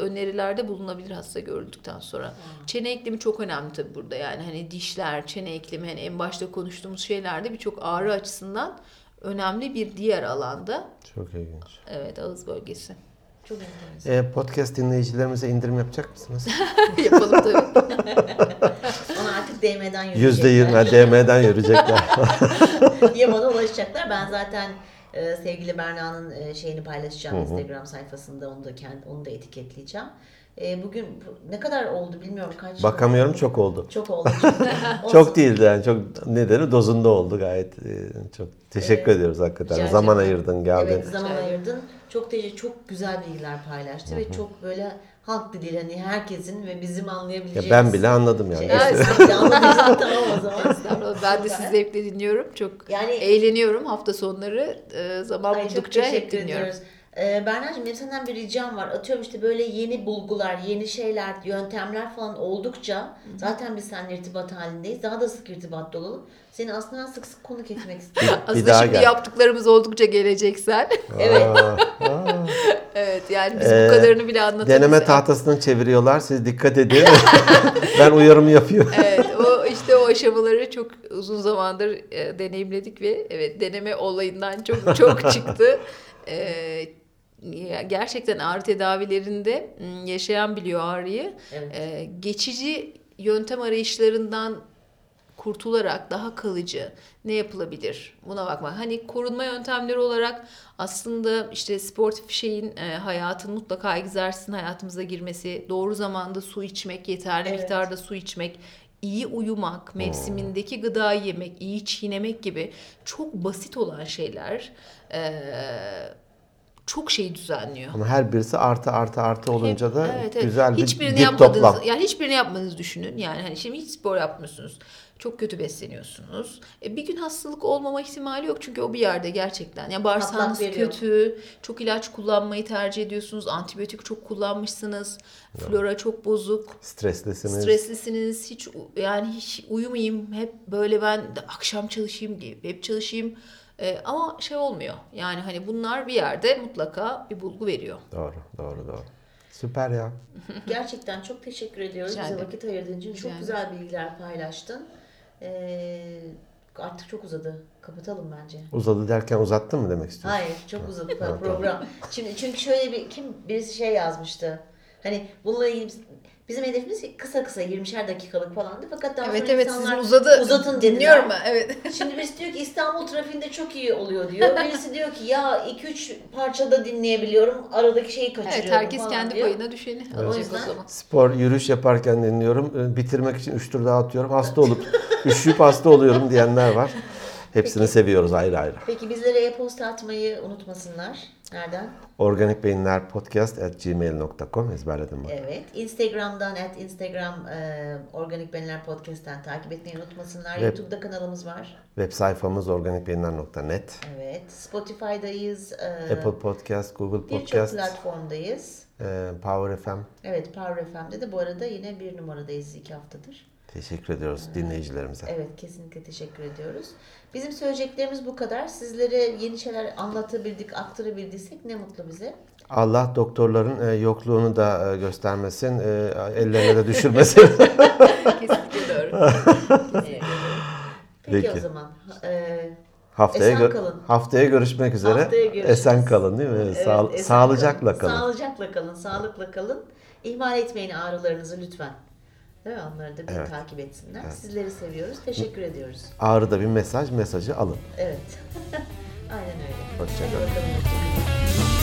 önerilerde bulunabilir hasta görüldükten sonra. Çene eklemi çok önemli tabii burada yani hani dişler, çene eklemi hani en başta konuştuğumuz şeylerde birçok ağrı açısından önemli bir diğer alanda. Çok ilginç. Evet ağız bölgesi. Çok enteresan. E, podcast dinleyicilerimize indirim yapacak mısınız? Yapalım tabii. Ona artık DM'den yürüyecekler. Yüzde yirmi DM'den yürüyecekler. diye bana ulaşacaklar. Ben zaten e, sevgili Berna'nın e, şeyini paylaşacağım Instagram sayfasında. Onu da kendi, onu da etiketleyeceğim. E, bugün bu- ne kadar oldu bilmiyorum kaç. Bakamıyorum çok oldu. Çok oldu. Çok değildi yani çok nedeni dozunda oldu gayet. e, Çok teşekkür ediyoruz hakikaten. Rica Zaman ayırdın geldin. Evet zaman ayırdın. Çok teşekkür, çok güzel bilgiler paylaştı ve çok böyle halk diliyle hani herkesin ve bizim Ya anlayabileceğimiz. ben bile anladım yani. Şey, evet, de tamam o zaman. Ben de sizi zevkle dinliyorum. Çok Yani eğleniyorum hafta sonları. e, zaman Ay, buldukça hep dinliyorum. ediyoruz. Ee, Berna'cığım benim senden bir ricam var. Atıyorum işte böyle yeni bulgular, yeni şeyler, yöntemler falan oldukça zaten biz seninle irtibat halindeyiz. Daha da sık irtibatta olalım. Seni aslında sık sık konuk etmek istiyorum. Bir Aslında daha şimdi gel. yaptıklarımız oldukça geleceksen. Evet. Evet yani biz Ee, bu kadarını bile anlatamayız. Deneme tahtasını çeviriyorlar. Siz dikkat edin. ben uyarımı yapıyorum. Evet o işte o aşamaları çok uzun zamandır e, deneyimledik ve evet deneme olayından çok çok çıktı. E, gerçekten ağrı tedavilerinde yaşayan biliyor ağrıyı. Evet. E, geçici yöntem arayışlarından kurtularak daha kalıcı ne yapılabilir buna bakmak. Hani korunma yöntemleri olarak aslında işte sportif şeyin e, hayatın mutlaka egzersizin hayatımıza girmesi, doğru zamanda su içmek, yeterli Evet. miktarda su içmek, iyi uyumak, mevsimindeki gıdayı yemek, iyi çiğnemek gibi çok basit olan şeyler e, çok şey düzenliyor. Ama her birisi artı artı artı olunca da Evet, evet. güzel bir hiçbirini dip yapmadığınız, toplam. yani hiçbirini yapmadığınızı düşünün. Yani hani şimdi hiç spor yapmıyorsunuz. Çok kötü besleniyorsunuz. E, bir gün hastalık olmama ihtimali yok çünkü o bir yerde gerçekten. Ya bağırsağınız kötü, çok ilaç kullanmayı tercih ediyorsunuz, antibiyotik çok kullanmışsınız, flora çok bozuk. Streslisiniz. Streslisiniz, hiç u- yani hiç uyumayayım, hep böyle ben de akşam çalışayım hep çalışayım. E, ama şey olmuyor. Yani hani bunlar bir yerde mutlaka bir bulgu veriyor. Doğru, doğru, doğru. Süper ya. Gerçekten çok teşekkür ediyoruz. Rica Bize ederim. vakit ayırdığın için. Rica Çok ederim. güzel bilgiler paylaştın. Ee, artık çok uzadı. Kapatalım bence. Uzadı derken uzattın mı demek istiyorsun? Hayır, çok uzadı program. Şimdi çünkü şöyle bir kim birisi şey yazmıştı. Hani bununla ilgili bizim hedefimiz kısa kısa 20'şer dakikalık falandı. Fakat daha Evet sonra evet insanlar sizin uzadı. uzatın dediler. Dinliyorum ben. Evet. Şimdi birisi diyor ki İstanbul trafiğinde çok iyi oluyor diyor. Birisi diyor ki ya 2-3 parçada dinleyebiliyorum. Aradaki şeyi kaçırıyorum Evet herkes falan kendi diyor. payına düşeni O alacak o yüzden- zaman. Spor, yürüyüş yaparken dinliyorum. Ee, Bitirmek için 3 tur daha atıyorum. Hasta olup, üşüyüp hasta oluyorum diyenler var. Hepsini seviyoruz ayrı ayrı. Peki bizlere e-posta atmayı unutmasınlar. Nereden? Organik Beyinler Podcast at gmail.com ezberledim bak. Evet. Instagram'dan at Instagram e, Organik Benler Podcast'ten takip etmeyi unutmasınlar. Evet. YouTube'da kanalımız var. Web sayfamız organikbeyinler.net. Evet. Spotify'dayız. E, Apple Podcast, Google Birçok Podcast, platformdayız. e, Power FM. Evet Power FM'de de bu arada yine bir numaradayız iki haftadır. Teşekkür ediyoruz dinleyicilerimize. Evet kesinlikle teşekkür ediyoruz. Bizim söyleyeceklerimiz bu kadar. Sizlere yeni şeyler anlatabildik, aktarabildiysek ne mutlu bize. Allah doktorların e, yokluğunu da e, göstermesin, e, ellerine de düşürmesin. Kesinlikle doğru. Peki, Peki. o zaman. Ee, haftaya Esen gö- kalın. haftaya görüşmek üzere. Haftaya görüşürüz. Esen kalın değil mi? evet, Sağ- sağlıcakla kalın. Sağlıcakla kalın, sağlıkla kalın. İhmal etmeyin ağrılarınızı lütfen. Değil mi? Onları da bir Evet. takip etsinler. Sizleri seviyoruz. Teşekkür ediyoruz. Ağrıda bir mesaj, mesajı alın. Evet. Aynen öyle. Hoşça Hadi